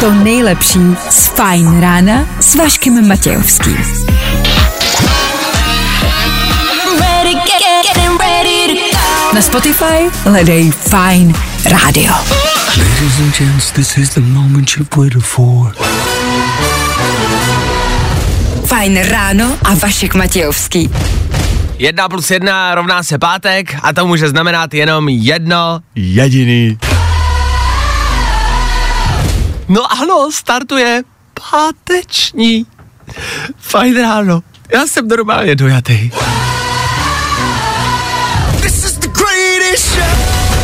to nejlepší z Fajn rána s Vaškem Matějovským. Na Spotify hledej Fajn rádio. Ladies and gents, this is the moment you've waited for. Fajn ráno a Vašek Matějovský. Jedna plus jedna rovná se pátek a to může znamenat jenom jedno jediný. No ano, startuje páteční. Fajn ráno. Já jsem normálně dojatý.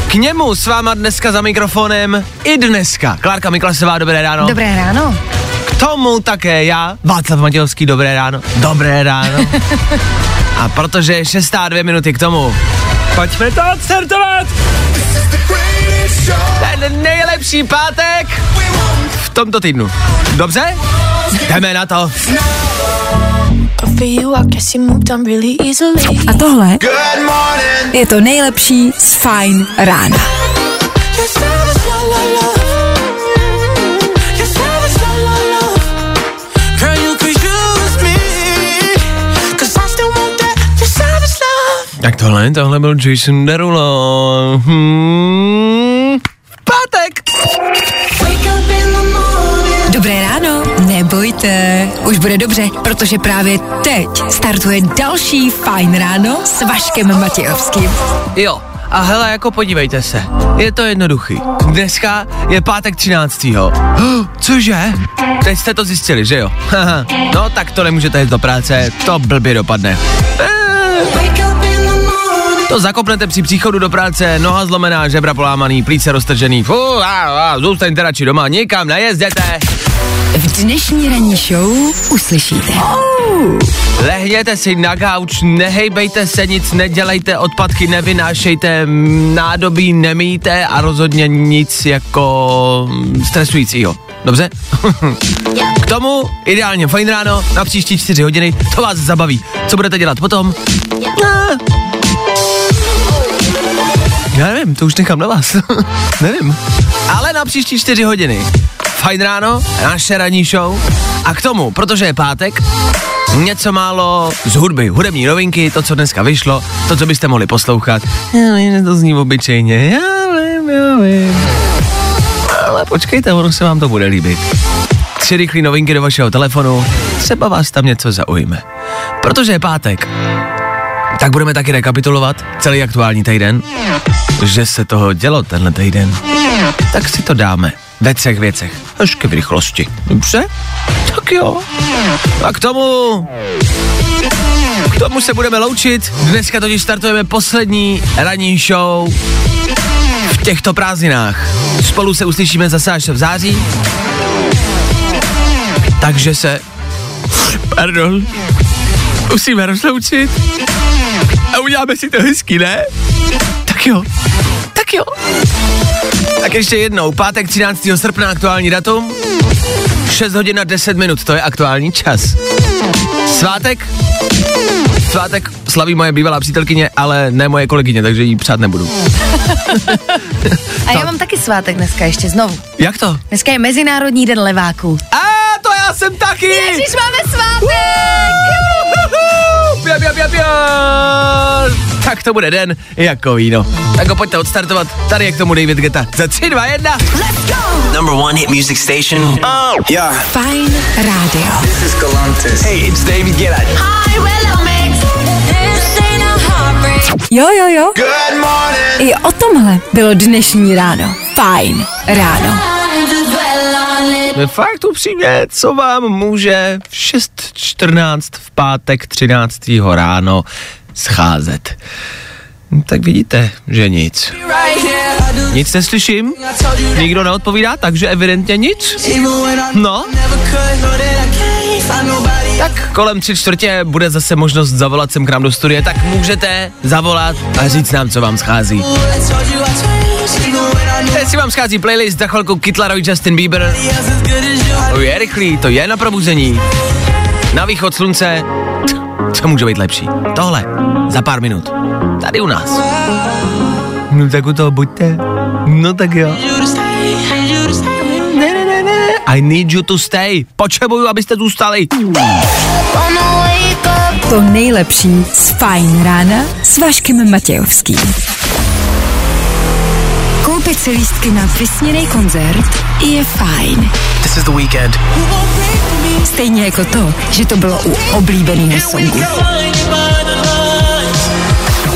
K němu s váma dneska za mikrofonem i dneska. Klárka Miklasová, dobré ráno. Dobré ráno. K tomu také já, Václav Matějovský, dobré ráno. Dobré ráno. A protože je 6 dvě minuty k tomu, pojďme to odstartovat! Ten nejlepší pátek v tomto týdnu. Dobře? Jdeme na to. A tohle je to nejlepší z Fajn rána. Tak tohle, tohle byl Jason Derulo. Hmm. V pátek. Dobré ráno, nebojte, už bude dobře, protože právě teď startuje další Fajn ráno s Vaškem Matějovským. Jo, a hele, jako podívejte se, je to jednoduchý. Dneska je pátek 13. Cože? Teď jste to zjistili, že jo? No tak to nemůžete jít do práce, to blbě dopadne. To zakopnete při příchodu do práce, noha zlomená, žebra polámaný, plíce roztržený. Fú, a, a, zůstaňte radši doma, nikam nejezděte. V dnešní ranní show uslyšíte. Lehněte si na gauč, nehejbejte se, nic nedělejte, odpadky nevynášejte, nádobí nemíte a rozhodně nic jako stresujícího. Dobře? K tomu ideálně fajn ráno na příští čtyři hodiny, to vás zabaví. Co budete dělat potom? Ah. Já nevím, to už nechám na vás. nevím. Ale na příští čtyři hodiny. Fajn ráno, naše ranní show. A k tomu, protože je pátek, něco málo z hudby, hudební novinky, to, co dneska vyšlo, to, co byste mohli poslouchat. Já vím, že to zní obyčejně, já vím, já vím. Ale počkejte, ono se vám to bude líbit. Tři rychlé novinky do vašeho telefonu, třeba vás tam něco zaujme. Protože je pátek, tak budeme taky rekapitulovat celý aktuální týden, že se toho dělo tenhle týden. Tak si to dáme ve třech věcech, až v rychlosti. Dobře? Tak jo. A k tomu... K tomu se budeme loučit. Dneska totiž startujeme poslední ranní show v těchto prázdninách. Spolu se uslyšíme zase až v září. Takže se... Pardon. Musíme rozloučit. Uděláme si to hezky, ne? Tak jo. Tak jo. Tak ještě jednou, pátek 13. srpna aktuální datum. 6 hodin a 10 minut, to je aktuální čas. Svátek? Svátek slaví moje bývalá přítelkyně, ale ne moje kolegyně, takže jí přát nebudu. A já mám taky svátek dneska ještě znovu. Jak to? Dneska je Mezinárodní den leváků. A to já jsem taky! Ježíš, máme svátek! Pia, pia, pia, pia. Tak to bude den jako víno. Tak ho pojďte odstartovat. Tady je k tomu David Geta. Za 3, 2, 1. Number one hit music station. Oh, yeah. Fajn rádio. This is Galantis. Hey, it's David Guetta. Hi, mix. This ain't a heartbreak. Jo, jo, jo. Good morning. I o tomhle bylo dnešní ráno. Fajn ráno. Fakt upřímně, co vám může v 6.14 v pátek 13. ráno scházet? No, Tak vidíte, že nic. Nic neslyším, nikdo neodpovídá, takže evidentně nic. No, tak kolem tři čtvrtě bude zase možnost zavolat sem k nám do studia, tak můžete zavolat a říct nám, co vám schází. Jestli vám schází playlist, za chvilku Kid Laroi, Justin Bieber. To je rychlý, to je na probuzení. Na východ slunce, co může být lepší? Tohle, za pár minut, tady u nás. No tak u toho buďte. No tak jo. Ne, ne, ne, ne. I need you to stay. Potřebuju, abyste zůstali. To nejlepší z Fajn rána s Vaškem Matějovským. Koupit si lístky na vysněný koncert je fajn. This is the weekend. Stejně jako to, že to bylo u oblíbeného songu.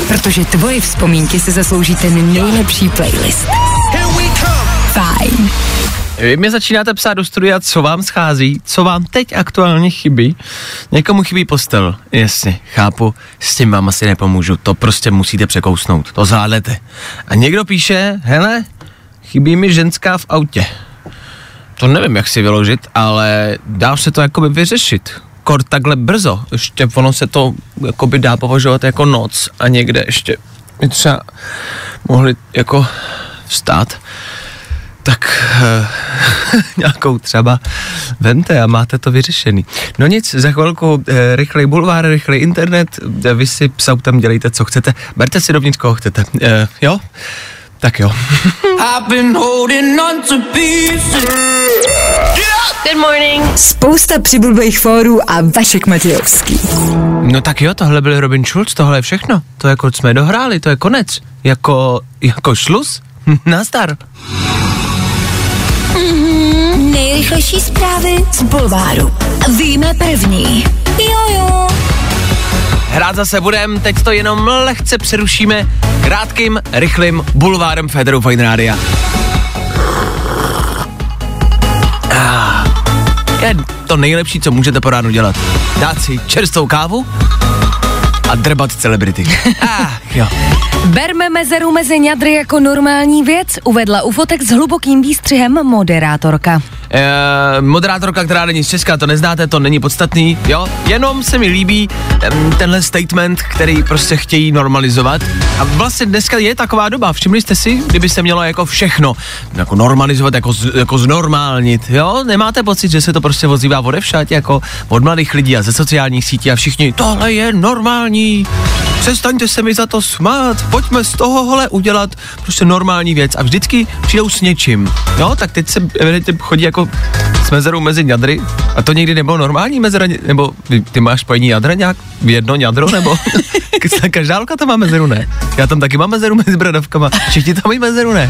Protože tvoje vzpomínky se zaslouží ten nejlepší playlist. Fajn. Vy mě začínáte psát do studia, co vám schází, co vám teď aktuálně chybí. Někomu chybí postel, jasně, chápu, s tím vám asi nepomůžu, to prostě musíte překousnout, to zvládnete. A někdo píše, hele, chybí mi ženská v autě. To nevím, jak si vyložit, ale dá se to jakoby vyřešit. Kor takhle brzo, ještě ono se to jakoby dá považovat jako noc a někde ještě by třeba mohli jako vstát tak uh, nějakou třeba vente a máte to vyřešený. No nic, za chvilku uh, rychlej bulvár, rychlej internet, uh, vy si s autem dělejte, co chcete, berte si dovnitř, koho chcete, uh, jo? Tak jo. Good morning. Spousta přibulbých fórů a Vašek Matějovský. No tak jo, tohle byl Robin Schulz, tohle je všechno. To jako jsme dohráli, to je konec. Jako, jako šluz. Nazdar. Nejrychlejší zprávy z Bulváru. Víme první. Jojo. Hrát zase budem, teď to jenom lehce přerušíme krátkým, rychlým bulvárem Federu Fine Rádia. Ah, je to nejlepší, co můžete po ránu dělat. Dát si čerstvou kávu a drbat celebrity. Ah, jo. Berme mezeru mezi ňadry jako normální věc, uvedla u fotek s hlubokým výstřihem moderátorka. E, moderátorka, která není z Česka, to neznáte, to není podstatný, jo, jenom se mi líbí tenhle statement, který prostě chtějí normalizovat. A vlastně dneska je taková doba, všimli jste si, kdyby se mělo jako všechno jako normalizovat, jako, z, jako znormálnit, jo, nemáte pocit, že se to prostě ozývá odevšať, jako od mladých lidí a ze sociálních sítí a všichni, tohle je normální, přestaňte se mi za to smát, pojďme z tohohle udělat prostě normální věc a vždycky přijdou s něčím, jo, tak teď se evidentně chodí jako s mezerou mezi ňadry a to někdy nebylo normální mezera, nebo ty, máš spojení jadra nějak v jedno ňadro, nebo každá holka tam má mezeru, ne? Já tam taky mám mezeru mezi bradavkama, všichni tam mají mezeru, ne?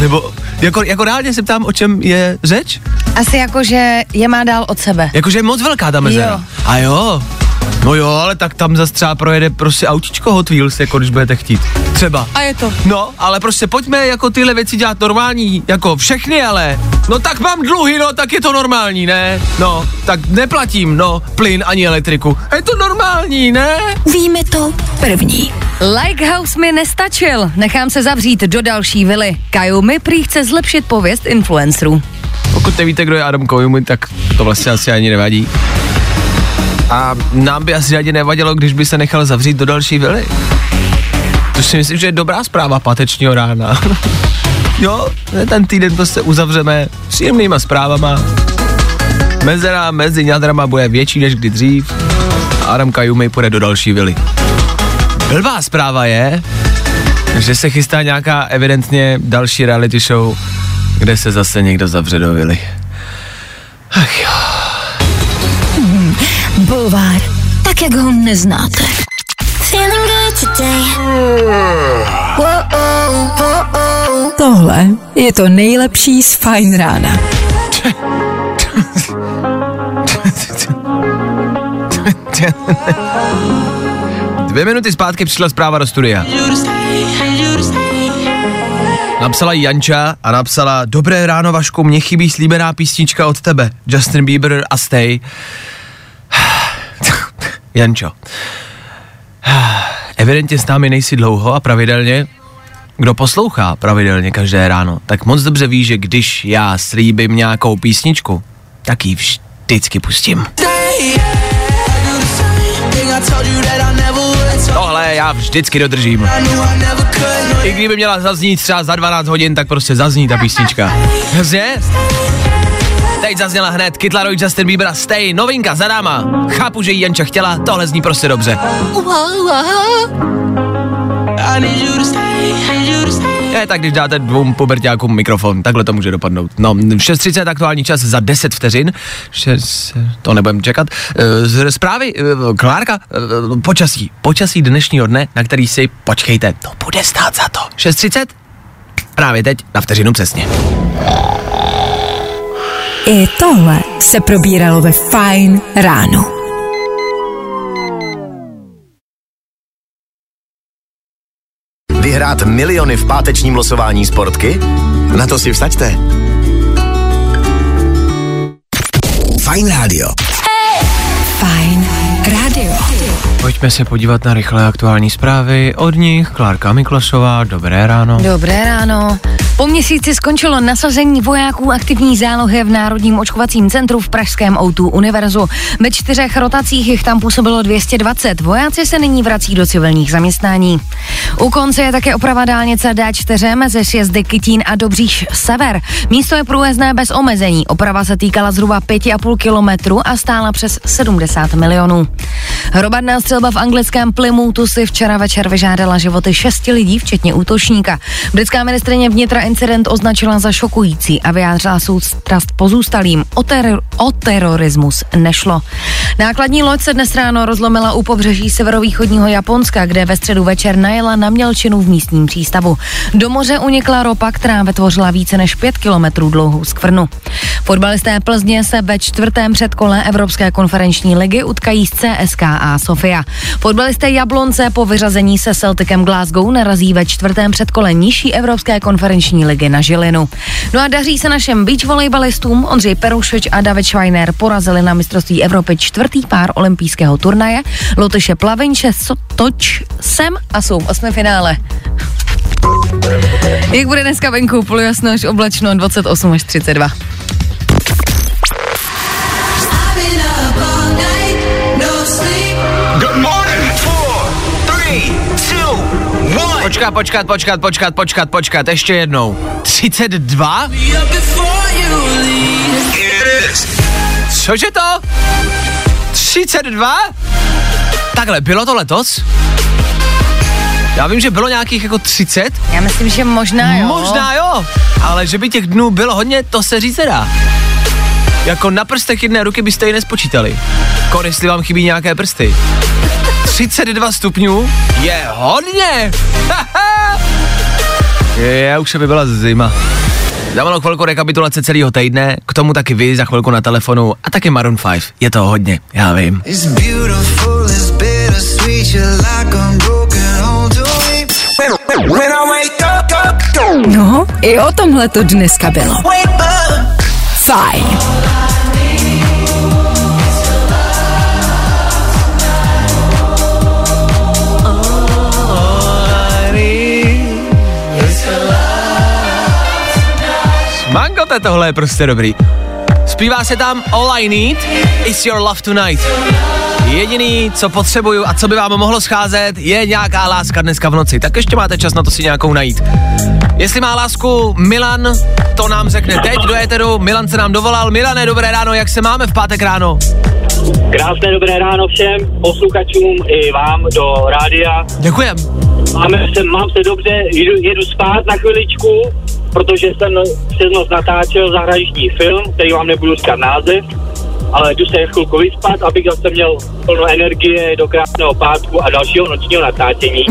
Nebo jako, jako reálně se ptám, o čem je řeč? Asi jako, že je má dál od sebe. Jakože je moc velká ta mezera. Jo. A jo. No jo, ale tak tam zase třeba projede prostě autičko Hot Wheels, jako když budete chtít. Třeba. A je to. No, ale prostě pojďme jako tyhle věci dělat normální, jako všechny ale. No tak mám dluhy, no tak je to normální, ne? No, tak neplatím, no, plyn ani elektriku. A je to normální, ne? Víme to první. Likehouse mi nestačil, nechám se zavřít do další vily. Kajumi prý chce zlepšit pověst influencerů. Pokud nevíte, kdo je Adam Koyumi, tak to vlastně asi ani nevadí. A nám by asi ani nevadilo, když by se nechal zavřít do další vily. To si myslím, že je dobrá zpráva pátečního rána. jo, ten týden to se uzavřeme příjemnýma zprávama. Mezera mezi ňadrama bude větší než kdy dřív. A Adam Kajumi půjde do další vily. Blbá zpráva je, že se chystá nějaká evidentně další reality show, kde se zase někdo zavře do vily. Ach jo. Bulvár. Tak, jak ho neznáte. Tohle je to nejlepší z Fajn rána. Dvě minuty zpátky přišla zpráva do studia. Napsala Janča a napsala Dobré ráno Vašku, mně chybí slíbená písnička od tebe. Justin Bieber a Stay. Jančo. Evidentně s námi nejsi dlouho a pravidelně, kdo poslouchá pravidelně každé ráno, tak moc dobře ví, že když já slíbím nějakou písničku, tak ji vždycky pustím. Tohle já vždycky dodržím. I kdyby měla zaznít třeba za 12 hodin, tak prostě zazní ta písnička. Jasně? Teď zazněla hned Kytlaroj Justin Bieber a Stay, novinka za náma. Chápu, že ji Janča chtěla, tohle zní prostě dobře. To Je, tak když dáte dvou pubertákům mikrofon, takhle to může dopadnout. No, 6.30 aktuální čas za 10 vteřin. 6, to nebudem čekat. Eh, Z zprávy, eh, Klárka, eh, počasí. Počasí dnešního dne, na který si počkejte. To bude stát za to. 6.30? Právě teď, na vteřinu přesně. I tohle se probíralo ve Fine ráno. Vyhrát miliony v pátečním losování Sportky? Na to si vsaďte. Fajn rádio. Fine rádio. Pojďme se podívat na rychlé aktuální zprávy. Od nich Klárka Miklasová, dobré ráno. Dobré ráno. Po měsíci skončilo nasazení vojáků aktivní zálohy v Národním očkovacím centru v Pražském O2 Univerzu. Ve čtyřech rotacích jich tam působilo 220. Vojáci se nyní vrací do civilních zaměstnání. U konce je také oprava dálnice D4 mezi sjezdy Kytín a Dobříš Sever. Místo je průjezdné bez omezení. Oprava se týkala zhruba 5,5 kilometru a stála přes 70 milionů. Hromadná střelba v anglickém Plymouthu si včera večer vyžádala životy šesti lidí, včetně útočníka. Britská ministrině vnitra incident označila za šokující a vyjádřila soustrast pozůstalým. O, ter- o terorismus nešlo. Nákladní loď se dnes ráno rozlomila u pobřeží severovýchodního Japonska, kde ve středu večer najela na mělčinu v místním přístavu. Do moře unikla ropa, která vytvořila více než 5 kilometrů dlouhou skvrnu. Fotbalisté Plzně se ve čtvrtém předkole Evropské konferenční ligy utkají s CSKA Sofia. Fotbalisté Jablonce po vyřazení se Celticem Glasgow narazí ve čtvrtém předkole nižší Evropské konferenční ligy na Žilinu. No a daří se našem beach volejbalistům. Ondřej Perušoč a David Schweiner porazili na mistrovství Evropy čtvrtý pár olympijského turnaje. Lotyše Plavinče, Toč, Sem a jsou v osmifinále. Jak bude dneska venku? Polojasno až oblačno 28 až 32. Počkat, počkat, počkat, počkat, počkat, počkat, ještě jednou. 32? It is. Cože to? 32? Takhle, bylo to letos? Já vím, že bylo nějakých jako 30, Já myslím, že možná jo. možná jo, ale že by těch dnů bylo hodně, to se říct nedá. Jako na prstech jedné ruky byste ji nespočítali. Kor, jestli vám chybí nějaké prsty. 32 stupňů je hodně. je, už by byla zima. Za malou chvilku rekapitulace celého týdne, k tomu taky vy za chvilku na telefonu a taky Maroon 5. Je to hodně, já vím. It's it's like No, i o tomhle to dneska bylo. Fajn. Mangote, tohle je prostě dobrý. Zpívá se tam All I Need is Your Love Tonight. Jediný, co potřebuju a co by vám mohlo scházet, je nějaká láska dneska v noci. Tak ještě máte čas na to si nějakou najít. Jestli má lásku Milan, to nám řekne teď do éteru. Milan se nám dovolal. Milane, dobré ráno, jak se máme v pátek ráno? Krásné dobré ráno všem posluchačům i vám do rádia. Děkujem. Máme se, mám se dobře, jedu, jedu spát na chviličku, protože jsem přes noc natáčel zahraniční film, který vám nebudu říkat název, ale jdu se chvilku vyspat, abych zase měl plno energie do krásného pátku a dalšího nočního natáčení.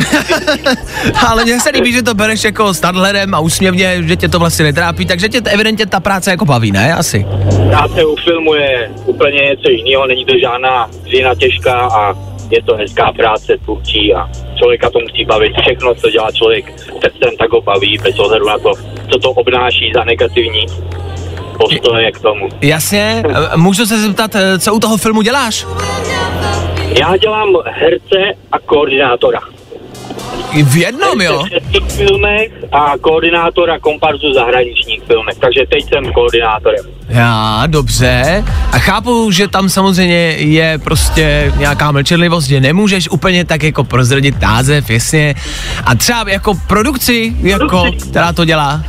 Ale mně se líbí, že to bereš jako s nadhledem a úsměvně, že tě to vlastně netrápí, takže tě evidentně ta práce jako baví, ne? Asi. Práce u filmu je úplně něco jiného, není to žádná žina těžká a je to hezká práce tvůrčí a člověka to musí bavit. Všechno, co dělá člověk srdcem, tak ho baví, bez ohledu na to, co to obnáší za negativní postoje k tomu. Jasně, můžu se zeptat, e, co u toho filmu děláš? Já dělám herce a koordinátora. V jednom, jo? V filmech a koordinátora komparzu zahraničních filmech, takže teď jsem koordinátorem. Já, dobře. A chápu, že tam samozřejmě je prostě nějaká mlčenlivost, že nemůžeš úplně tak jako prozradit název, jasně. A třeba jako produkci, jako, která to dělá.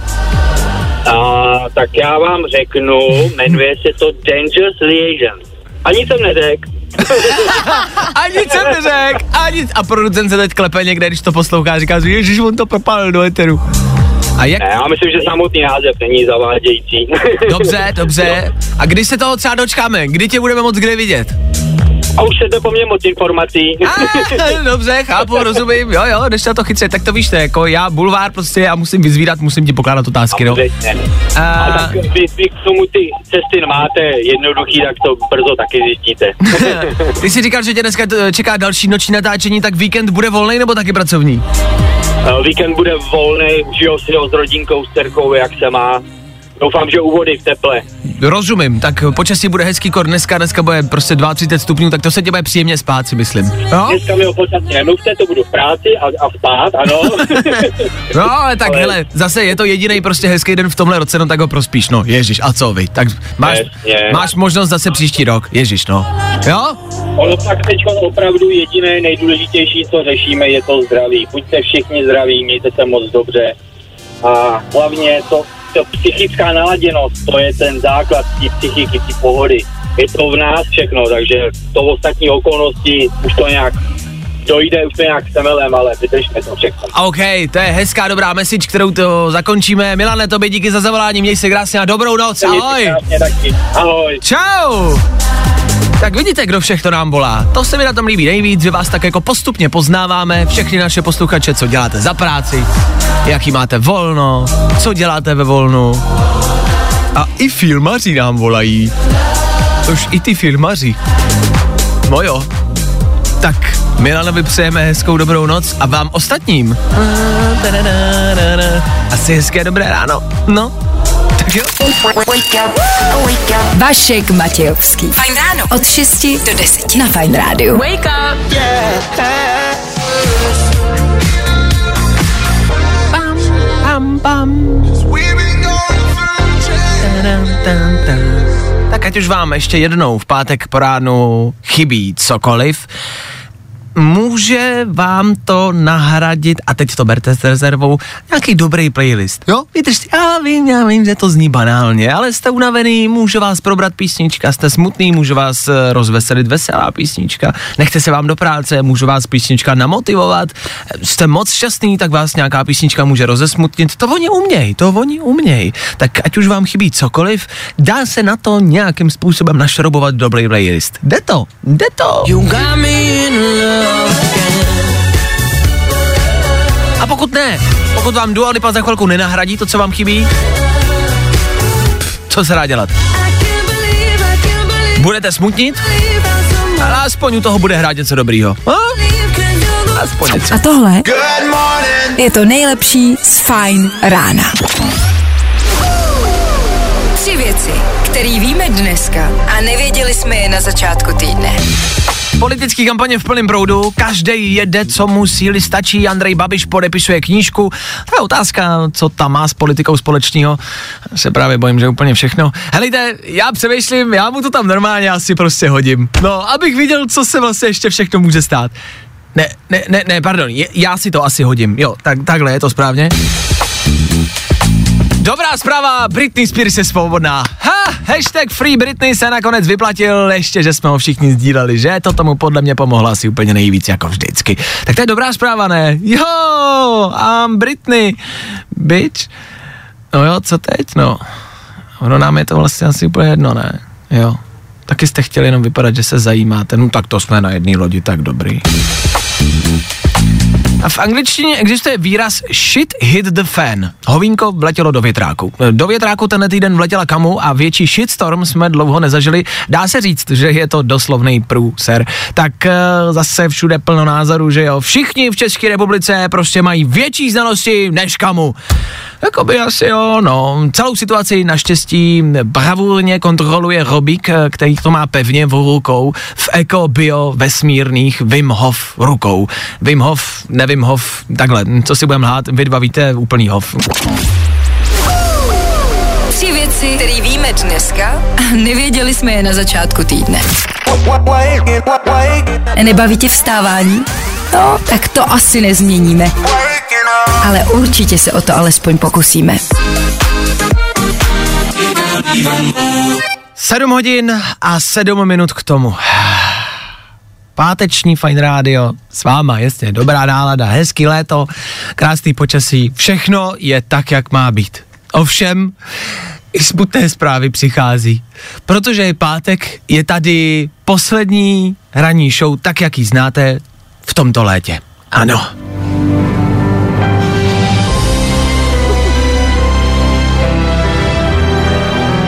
A, tak já vám řeknu, jmenuje se to Dangerous Liaison. Ani jsem neřekl. A nic jsem neřekl, a nic. A producent se teď klepe někde, když to poslouchá, říká, že ježiš, on to propálil do eteru. A jak, já myslím, že samotný název není zavádějící. dobře, dobře. A kdy se toho třeba dočkáme? Kdy tě budeme moc kde vidět? A už se to po mně moc informací. Ah, dobře, chápu, rozumím, jo, jo, než na to chytře, tak to víš, to jako já bulvár prostě, já musím vyzvídat, musím ti pokládat otázky, no. A, A tak vy, vy k tomu ty cesty máte jednoduchý, tak to brzo taky zjistíte. ty si říkal, že tě dneska t- čeká další noční natáčení, tak víkend bude volný nebo taky pracovní? Eh, Víkend bude volný, užijou si ho s rodinkou, s dcerkou, jak se má. Doufám, že úvody v teple. Rozumím, tak počasí bude hezký kor dneska, dneska bude prostě 32 stupňů, tak to se tě bude příjemně spát, si myslím. Jo? Dneska mi o počasí nemluvte, to budu v práci a, a spát, ano. No, ale tak Ale- hele, zase je to jediný prostě hezký den v tomhle roce, no tak ho prospíš, no, ježiš, a co vy? Tak máš, Přesně. máš možnost zase příští rok, ježiš, no. Jo? ono tak teď opravdu jediné nejdůležitější, co řešíme, je to zdraví. Buďte všichni zdraví, mějte se moc dobře. A hlavně to, to psychická naladěnost, to je ten základ té psychiky, té pohody. Je to v nás všechno, takže to ostatní okolnosti už to nějak dojde, už nějak semelem, ale vydržme to všechno. OK, to je hezká dobrá message, kterou to zakončíme. Milane, tobě díky za zavolání, měj se krásně a dobrou noc, ahoj. Krásně taky. Ahoj. Čau! Tak vidíte, kdo všechno nám volá. To se mi na tom líbí nejvíc, že vás tak jako postupně poznáváme, všechny naše posluchače, co děláte za práci, jaký máte volno, co děláte ve volnu. A i filmaři nám volají. Už i ty filmaři. No jo. Tak Milanovi přejeme hezkou dobrou noc a vám ostatním. Asi hezké dobré ráno. No, tak jo. Vašek Matějovský. Fajn ráno. Od 6 do 10 na Fajn rádiu. Wake up. Pam, pam. Tadam, tam, tam. Tak ať už vám ještě jednou v pátek po ránu chybí cokoliv, může vám to nahradit, a teď to berte s rezervou, nějaký dobrý playlist. Jo? Vydržte, já vím, já vím, že to zní banálně, ale jste unavený, může vás probrat písnička, jste smutný, může vás eh, rozveselit veselá písnička, nechte se vám do práce, může vás písnička namotivovat, eh, jste moc šťastný, tak vás nějaká písnička může rozesmutnit, to oni umějí, to oni umějí. Tak ať už vám chybí cokoliv, dá se na to nějakým způsobem našrobovat dobrý playlist. Jde to, jde to. A pokud ne, pokud vám Dua Lipa za chvilku nenahradí to, co vám chybí, pff, co se dá dělat? Budete smutnit? Ale aspoň u toho bude hrát něco dobrýho. A? Aspoň něco. A tohle je to nejlepší z Fajn rána. Tři věci, které víme dneska a nevěděli jsme je na začátku týdne. Politický kampaně v plném proudu, každý jede, co mu síly stačí, Andrej Babiš podepisuje knížku. To je otázka, co tam má s politikou společného. Se právě bojím, že úplně všechno. Helejte, já přemýšlím, já mu to tam normálně asi prostě hodím. No, abych viděl, co se vlastně ještě všechno může stát. Ne, ne, ne, ne, pardon, já si to asi hodím. Jo, tak, takhle je to správně. Dobrá zpráva, Britney Spears je svobodná. Ha, hashtag Free Britney se nakonec vyplatil, ještě, že jsme ho všichni sdíleli, že? To tomu podle mě pomohlo asi úplně nejvíc, jako vždycky. Tak to je dobrá zpráva, ne? Jo, a Britney, bitch. No jo, co teď, no? Ono nám je to vlastně asi úplně jedno, ne? Jo. Taky jste chtěli jenom vypadat, že se zajímáte. No tak to jsme na jedné lodi, tak dobrý. A v angličtině existuje výraz shit hit the fan. Hovínko vletělo do větráku. Do větráku tenhle týden vletěla kamu a větší shitstorm jsme dlouho nezažili. Dá se říct, že je to doslovný průser. Tak e, zase všude plno názorů, že jo. Všichni v České republice prostě mají větší znalosti než kamu. Jakoby asi jo, no. Celou situaci naštěstí bravurně kontroluje Robík, eh, který to má pevně v rukou v eko bio vesmírných Wim Hof rukou. Wim Hof, nevím Hof, takhle, co si budeme hlát, vy dva víte úplný Hof. Tři věci, které víme dneska a nevěděli jsme je na začátku týdne. Nebaví tě vstávání? No, tak to asi nezměníme. Ale určitě se o to alespoň pokusíme. 7 hodin a 7 minut k tomu. Páteční Fine Radio s váma, jasně, dobrá nálada, hezký léto, krásný počasí, všechno je tak, jak má být. Ovšem, i smutné zprávy přichází, protože je pátek, je tady poslední ranní show, tak jak ji znáte v tomto létě. Ano.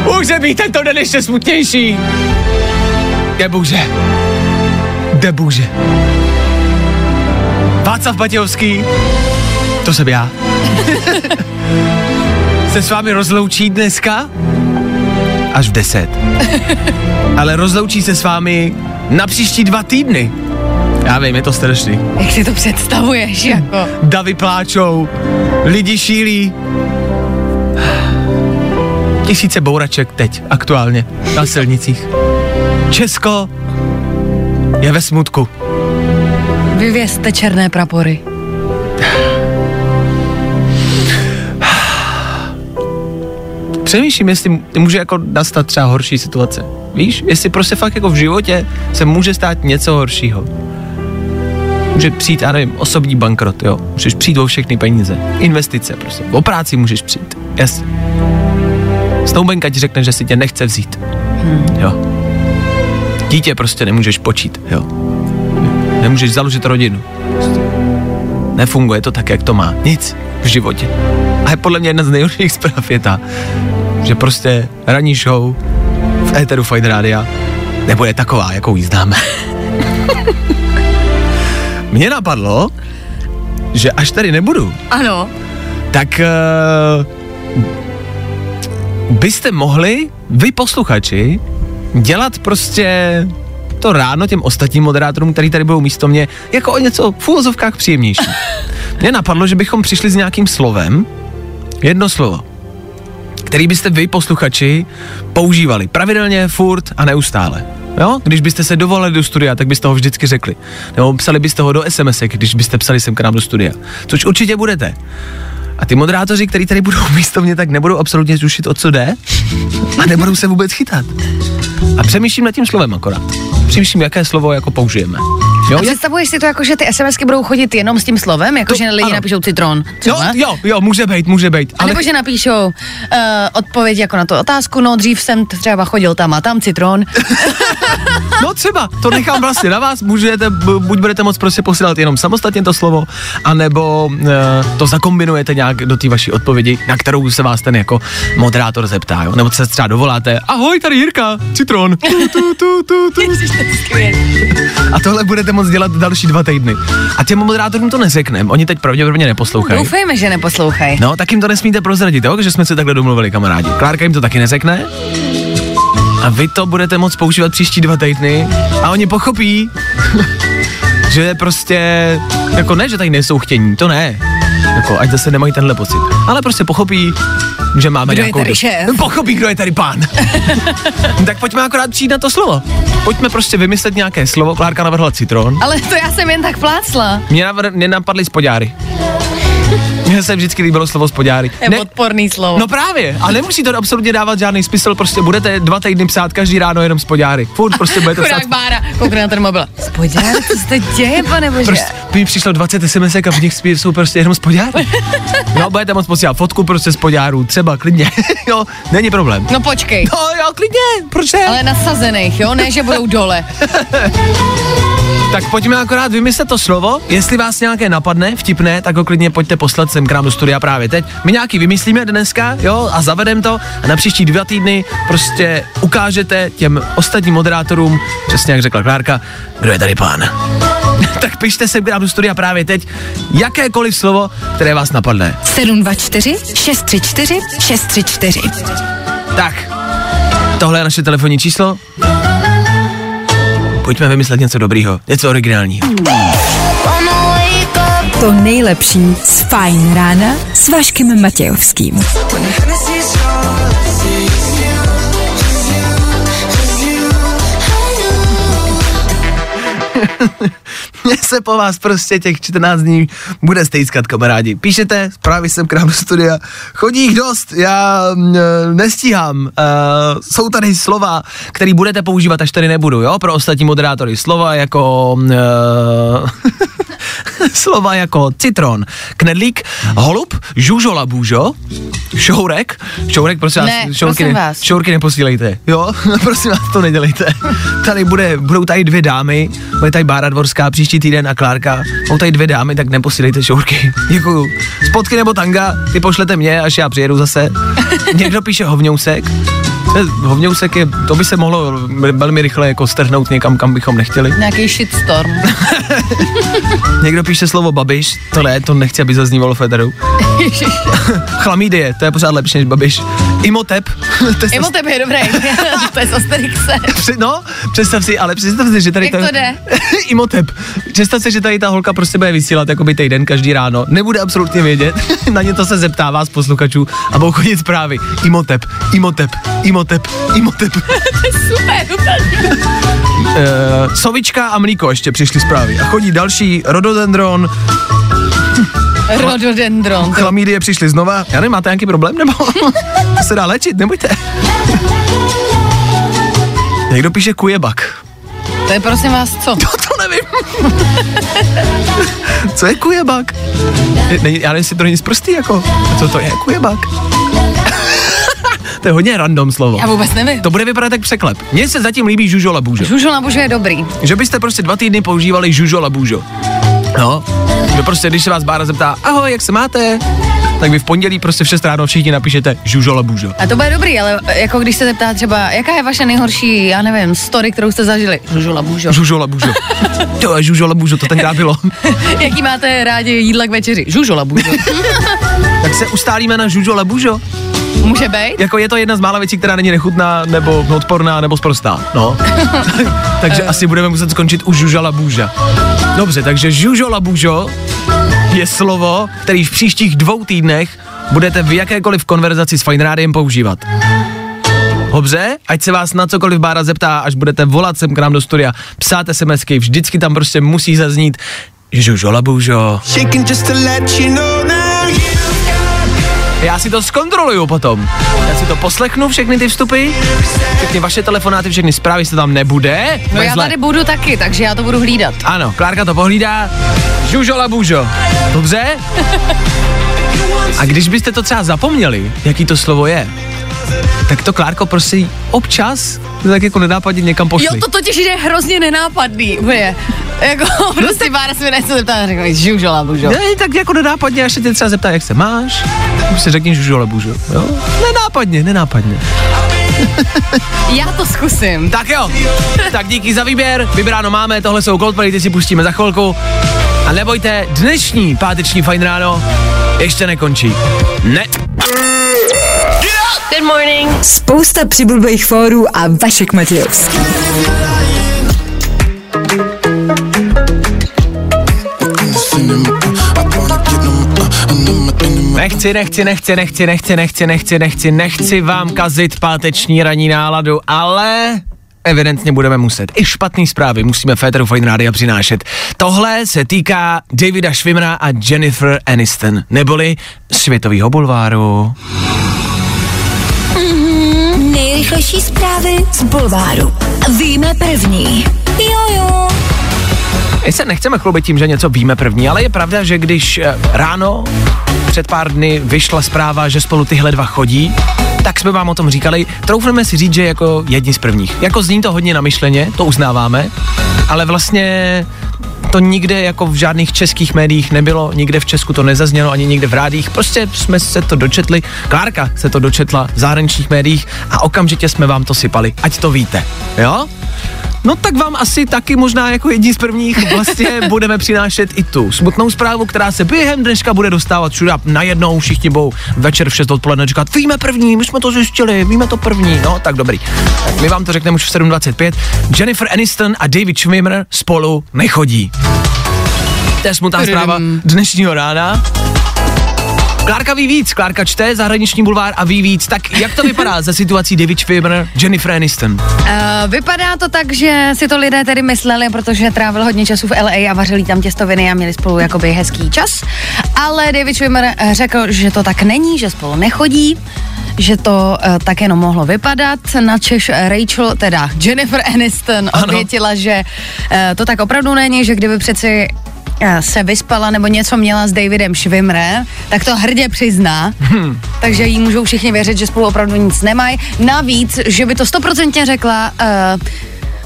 Může být tento den ještě smutnější. Debůže. Debůže. Václav Matějovský, to jsem já, se s vámi rozloučí dneska až v 10. Ale rozloučí se s vámi na příští dva týdny. Já vím, je to strašný. Jak si to představuješ, jako? Davy pláčou, lidi šílí. Tisíce bouraček teď, aktuálně, na silnicích. Česko je ve smutku. Vyvězte černé prapory. Přemýšlím, jestli může jako nastat třeba horší situace. Víš, jestli prostě fakt jako v životě se může stát něco horšího. Může přijít, já nevím, osobní bankrot, jo. Můžeš přijít o všechny peníze. Investice prostě. O práci můžeš přijít. Jasně. Snoubenka ti řekne, že si tě nechce vzít. Jo. Dítě prostě nemůžeš počít, jo. Nemůžeš založit rodinu. Nefunguje to tak, jak to má. Nic v životě. A podle mě jedna z nejhorších zpráv je ta, že prostě ranní show v éteru Fine Rádia nebude taková, jakou ji známe. Mně napadlo, že až tady nebudu, Ano. tak uh, byste mohli, vy posluchači, dělat prostě to ráno těm ostatním moderátorům, který tady budou místo mě, jako o něco v úvozovkách příjemnější. Mně napadlo, že bychom přišli s nějakým slovem, jedno slovo, který byste vy, posluchači, používali pravidelně, furt a neustále. Jo? Když byste se dovolili do studia, tak byste ho vždycky řekli. Nebo psali byste ho do SMS, když byste psali sem k nám do studia. Což určitě budete. A ty moderátoři, kteří tady budou místo mě, tak nebudou absolutně tušit, o co jde a nebudou se vůbec chytat. A přemýšlím nad tím slovem akorát. Přemýšlím, jaké slovo jako použijeme. Jo, A představuješ si to jako, že ty SMSky budou chodit jenom s tím slovem, jako To- že lidi ano. napíšou citron? jo, Třeba? jo, jo, může být, může být. A nebo že napíšou uh, odpověď jako na tu otázku, no dřív jsem třeba chodil tam a tam citron. No třeba, to nechám vlastně na vás, můžete, bu- buď budete moc prostě posílat jenom samostatně to slovo, anebo uh, to zakombinujete nějak do té vaší odpovědi, na kterou se vás ten jako moderátor zeptá, jo? Nebo se třeba dovoláte, ahoj, tady Jirka, citron. Tu, tu, tu, tu, tu. A tohle budete moc dělat další dva týdny. A těm moderátorům to neřekneme, oni teď pravděpodobně neposlouchají. Doufejme, že neposlouchají. No, tak jim to nesmíte prozradit, jo? že jsme se takhle domluvili, kamarádi. Klárka jim to taky neřekne. A vy to budete moc používat příští dva týdny a oni pochopí, že prostě, jako ne, že tady nejsou chtění, to ne. Jako, ať zase nemají tenhle pocit. Ale prostě pochopí, že máme Kdo je nějakou... tady do- šéf? Pochopí, kdo je tady pán. tak pojďme akorát přijít na to slovo. Pojďme prostě vymyslet nějaké slovo. Klárka navrhla citron. Ale to já jsem jen tak plácla. Mě, navr- mě napadly spodňáry. Mně se vždycky líbilo slovo spodňáry. Je odporný slovo. No právě, a nemusí to absolutně dávat žádný smysl, prostě budete dva týdny psát každý ráno jenom spodňáry. Furt prostě budete psát. Chudák Bára, koukne na ten mobil. Spodňár, co se děje, pane bože? Prostě mi přišlo 20 SMS a v nich jsou prostě jenom spodňáry. No, budete moc posílat fotku prostě spodňárů, třeba klidně. jo, není problém. No počkej. No jo, klidně, proč ne? Ale nasazených, jo? Ne, že budou dole. Tak pojďme akorát vymyslet to slovo, jestli vás nějaké napadne, vtipné, tak ho klidně pojďte poslat sem k nám do studia právě teď. My nějaký vymyslíme dneska, jo, a zavedem to a na příští dva týdny prostě ukážete těm ostatním moderátorům, přesně jak řekla Klárka, kdo je tady pán. tak pište sem k nám do studia právě teď jakékoliv slovo, které vás napadne. 724 634 634. Tak, tohle je naše telefonní číslo. Pojďme vymyslet něco dobrýho, něco originálního. To nejlepší z Fajn rána s Vaškem Matějovským. Mně se po vás prostě těch 14 dní bude stejskat, kamarádi. Píšete, zprávy jsem k nám do studia, chodí jich dost, já eh, nestíhám. Uh, jsou tady slova, které budete používat, až tady nebudu, jo, pro ostatní moderátory. Slova jako... Uh, slova jako citron, knedlík, holub, žužola bůžo, šourek, šourek, prosím vás, Ne, šourky, prosím vás. šourky neposílejte, jo, prosím vás, to nedělejte. Tady bude, budou tady dvě dámy, bude tady Bára Dvorská příští týden a Klárka, jsou tady dvě dámy, tak neposílejte šourky, děkuju. Spotky nebo tanga, ty pošlete mě, až já přijedu zase. Někdo píše hovňousek, Je- Hovňousek je, to by se mohlo velmi rychle jako strhnout někam, kam bychom nechtěli. Nějaký shitstorm. Někdo píše slovo babiš, to ne, to nechci, aby zaznívalo Federu. Chlamídie, to je pořád lepší než babiš. Imotep, to je Imo tebe je dobrý. to je z Asterixe. Při- No, představ si, ale představ si, že tady Jak to jde? Imotep. Představ si, že tady ta holka prostě bude vysílat jakoby týden každý ráno. Nebude absolutně vědět. Na ně to se zeptá vás posluchačů a budou chodit zprávy. Imotep, Imotep, Imotep, Imotep. Super, úplně. Uh, sovička a mlíko ještě přišly zprávy. A chodí další rododendron, Rododendron. To chlamídie přišly znova. Já nevím, máte nějaký problém? Nebo to se dá léčit, nebojte. Někdo píše kujebak. to je prosím vás co? To, to nevím. Co je kujebak? Je- Není, já nevím, jestli to není zprostý, jako. A co to je kujebak? To je hodně random slovo. Já vůbec nevím. To bude vypadat jak překlep. Mně se zatím líbí žužola bůžo. Žužo na bože je dobrý. Že byste prostě dva týdny používali žužola bůžo. No, že prostě, když se vás Bára zeptá, ahoj, jak se máte? Tak vy v pondělí prostě v 6 ráno všichni napíšete žužola bůžo. A to bude dobrý, ale jako když se zeptá třeba, jaká je vaše nejhorší, já nevím, story, kterou jste zažili? Žužula bůžo. Žužola bůžo. To je žužola bůžo, to tenkrát bylo. Jaký máte rádi jídla k večeři? Žužola bůžo. tak se ustálíme na žužola bůžo. Může být? Jako je to jedna z mála věcí, která není nechutná, nebo odporná, nebo sprostá. No. takže asi budeme muset skončit u žužala bůža. Dobře, takže žužola bůžo je slovo, který v příštích dvou týdnech budete v jakékoliv konverzaci s Fine Rádiem používat. Dobře, ať se vás na cokoliv Bára zeptá, až budete volat sem k nám do studia, psát SMSky, vždycky tam prostě musí zaznít žužola bůžo. Shaking just to let you know now. Já si to zkontroluju potom. Já si to poslechnu, všechny ty vstupy, všechny vaše telefonáty, všechny zprávy, se tam nebude. No já Vezle. tady budu taky, takže já to budu hlídat. Ano, Klárka to pohlídá. Žužola bůžo. Dobře? A když byste to třeba zapomněli, jaký to slovo je, tak to Klárko prostě občas tak jako nenápadně někam pošli. Jo, to totiž je hrozně nenápadný, úplně. Jako, prostě Bára se mi nechce zeptat a řekl mi, žužola bůžo. Ne, tak jako nenápadně, až se tě třeba zeptá, jak se máš, si řekni žužola bůžo. Jo? Nenápadně, nenápadně. Já to zkusím. Tak jo, tak díky za výběr, vybráno máme, tohle jsou Coldplay, ty si pustíme za chvilku. A nebojte, dnešní páteční fajn ráno ještě nekončí. Ne. Good morning. Spousta přibulbých fórů a Vašek Matějovský. Nechci, nechci, nechci, nechci, nechci, nechci, nechci, nechci, nechci vám kazit páteční ranní náladu, ale evidentně budeme muset. I špatný zprávy musíme Féteru Fine Rádia přinášet. Tohle se týká Davida Schwimra a Jennifer Aniston, neboli světovýho bulváru. Nejrychlejší zprávy z Bulváru. Víme první. Jo, jo. My se nechceme chlubit tím, že něco víme první, ale je pravda, že když eh, ráno před pár dny vyšla zpráva, že spolu tyhle dva chodí, tak jsme vám o tom říkali. Troufneme si říct, že jako jedni z prvních. Jako zní to hodně namyšleně, to uznáváme, ale vlastně to nikde jako v žádných českých médiích nebylo, nikde v Česku to nezaznělo, ani nikde v rádích, prostě jsme se to dočetli, Klárka se to dočetla v zahraničních médiích a okamžitě jsme vám to sypali, ať to víte, jo? No tak vám asi taky možná jako jedni z prvních vlastně budeme přinášet i tu smutnou zprávu, která se během dneška bude dostávat všude najednou všichni budou večer v 6 odpoledne říkat, víme první, my jsme to zjistili, víme to první, no tak dobrý. Tak my vám to řekneme už v 7.25. Jennifer Aniston a David Schwimmer spolu nechodí. To je smutná zpráva dnešního rána. Klárka ví víc, Klárka čte zahraniční bulvár a ví víc. Tak jak to vypadá ze situací David Schwimmer, Jennifer Aniston? Uh, vypadá to tak, že si to lidé tedy mysleli, protože trávil hodně času v LA a vařili tam těstoviny a měli spolu jakoby hezký čas. Ale David Schwimmer eh, řekl, že to tak není, že spolu nechodí že to uh, tak jenom mohlo vypadat. Na Češ Rachel, teda Jennifer Aniston, Ano. odvětila, že uh, to tak opravdu není, že kdyby přeci eh, se vyspala nebo něco měla s Davidem Schwimmerem, tak to hrdě přizná. Hmm. Takže jí můžou všichni věřit, že spolu opravdu nic nemají. Navíc, že by to stoprocentně řekla uh,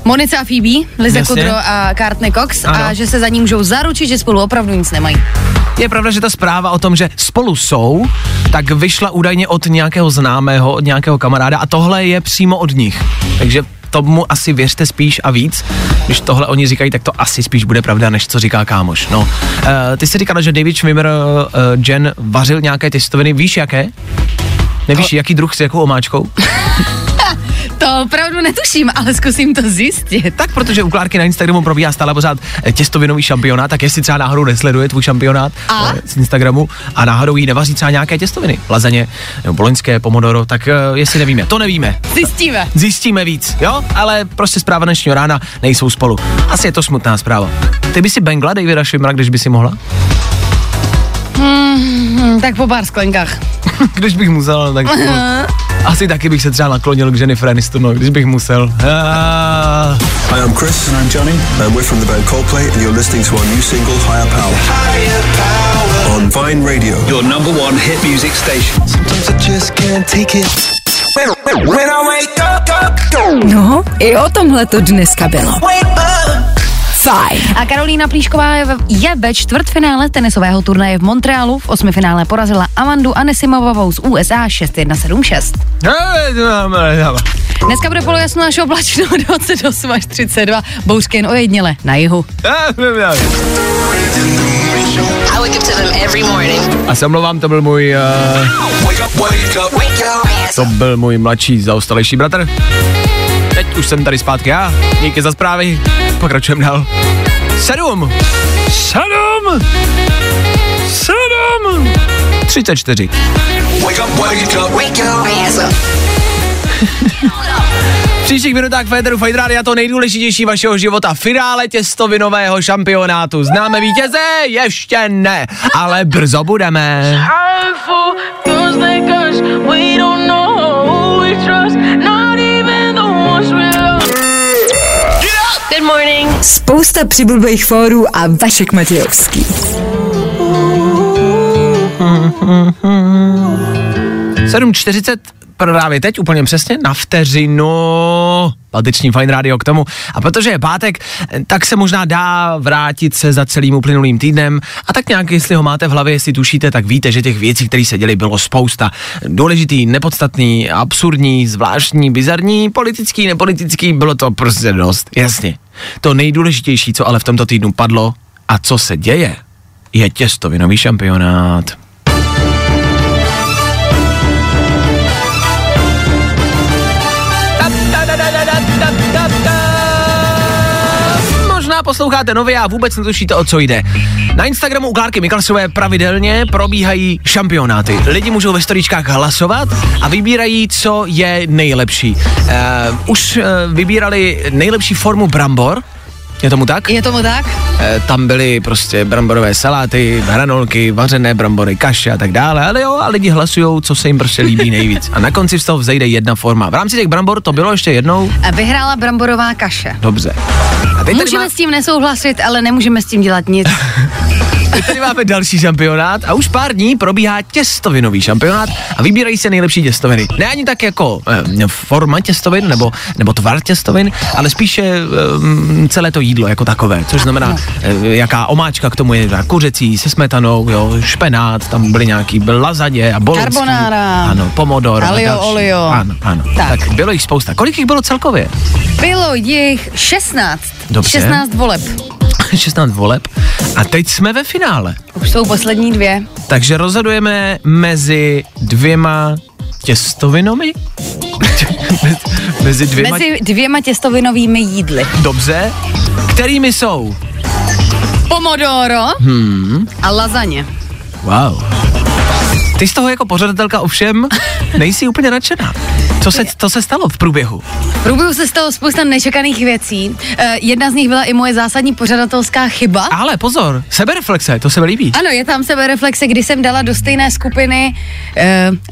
Monica a Phoebe, Lize Jasně. Kudrow a Courtney Cox Ano. a že se za ní můžou zaručit, že spolu opravdu nic nemají. Je pravda, že ta zpráva o tom, že spolu jsou, tak vyšla údajně od nějakého známého, od nějakého kamaráda a tohle je přímo od nich. Takže tomu asi věřte spíš a víc. Když tohle oni říkají, tak to asi spíš bude pravda, než co říká kámoš. No, uh, ty jsi říkala, že David Schwimmer uh, Jen vařil nějaké testoviny. Víš jaké? Nevíš, jaký druh s jakou omáčkou? To opravdu netuším, ale zkusím to zjistit. Tak, protože u Klárky na Instagramu probíhá stále pořád eh, těstovinový šampionát, tak jestli třeba náhodou nesleduje tvůj šampionát A? eh, z Instagramu a náhodou jí nevaří třeba nějaké těstoviny, lazaně nebo boloňské, pomodoro, tak eh, jestli nevíme, to nevíme. Zjistíme. Zjistíme víc, jo? Ale prostě zpráva dnešního rána nejsou spolu. Asi je to smutná zpráva. Ty by si bengla Davida Schwimmera, když by si mohla? Hmm, tak po pár sklenkách. když bych musel, tak asi taky bych se třeba naklonil k Jennifer Aniston, no, když bych musel. Ah. Hi, I'm Chris. And I'm Johnny. And we're from the band Coldplay, and you're listening to our new single, Higher Power. On Vine Radio. Your number one hit music station. Sometimes I just can't take it. When I wake up, up, No, i o tomhle to dneska bylo. Fajn. A Karolína Plíšková je ve, je ve čtvrtfinále tenisového turnaje v Montrealu. V osmifinále porazila Amandu Anisimovou z USA 6-1-7-6. Dneska bude polojasno až oblačno 28 až 32, bouřky jen ojedněle na jihu. A se omlouvám, to byl můj, uh, to byl můj mladší zaostalejší bratr. Teď už jsem tady zpátky já, díky za zprávy, pokračujeme dál. Sedm! Sedm! Sedm! 34. Wake up, wake up, wake up. Hands up. V příštích minutách Féteru Fight Radio to nejdůležitější vašeho života. Finále těstovinového šampionátu. Známe vítěze? Ještě ne, ale brzo budeme. Good morning. Spousta přibulbých fórů a Vašek Matějovský. Sedm čtyřicet právě teď, úplně přesně, na vteřinu pateční Fine Radio k tomu. A protože je pátek, tak se možná dá vrátit se za celým uplynulým týdnem a tak nějak, jestli ho máte v hlavě, jestli tušíte, tak víte, že těch věcí, které se děly, bylo spousta. Důležitý, nepodstatný, absurdní, zvláštní, bizarní, politický, nepolitický, bylo to prostě dost, jasně. To nejdůležitější, co ale v tomto týdnu padlo a co se děje, je těstovinový šampionát. Posloucháte nově a vůbec netušíte, o co jde. Na Instagramu u Klárky Miklasové pravidelně probíhají šampionáty. Lidi můžou ve storíčkách hlasovat a vybírají, co je nejlepší. Uh, už uh, vybírali nejlepší formu brambor, je tomu tak? Je tomu tak? E, tam byly prostě bramborové saláty, hranolky, vařené brambory, kaše a tak dále, ale jo, a lidi hlasují, co se jim prostě líbí nejvíc. A na konci z toho vzejde jedna forma. V rámci těch brambor to bylo ještě jednou, A vyhrála bramborová kaše. dobře. A teď Můžeme má, s tím nesouhlasit, ale nemůžeme s tím dělat nic. teď tady máme další šampionát a už pár dní probíhá těstovinový šampionát a vybírají se nejlepší těstoviny. Ne ani tak jako eh, forma těstovin nebo, nebo tvar těstovin, ale spíše eh, celé to jídlo jako takové, což znamená, eh, jaká omáčka k tomu je, kuřecí se smetanou, jo, špenát, tam byly nějaký, byl lazaně a boloňský. Carbonara. Ano, pomodor. a Alio, olio. Ano, ano. Tak. Tak. tak bylo jich spousta. Kolik jich bylo celkově? Bylo jich 16. Dobře. 16 voleb. 16 voleb. A teď jsme ve finále. Už jsou poslední dvě. Takže rozhodujeme mezi dvěma těstovinami? mezi dvěma... Mezi dvěma těstovinovými jídly. Dobře. Kterými jsou? Pomodoro Hmm. a lazaně. Wow. Ty z toho jako pořadatelka ovšem nejsi úplně nadšená. Co se, to se stalo v průběhu? V průběhu se stalo spousta nečekaných věcí. Eh, jedna z nich byla i moje zásadní pořadatelská chyba. Ale pozor, sebereflexe, to se mi líbí. Ano, je tam sebereflexe, kdy jsem dala do stejné skupiny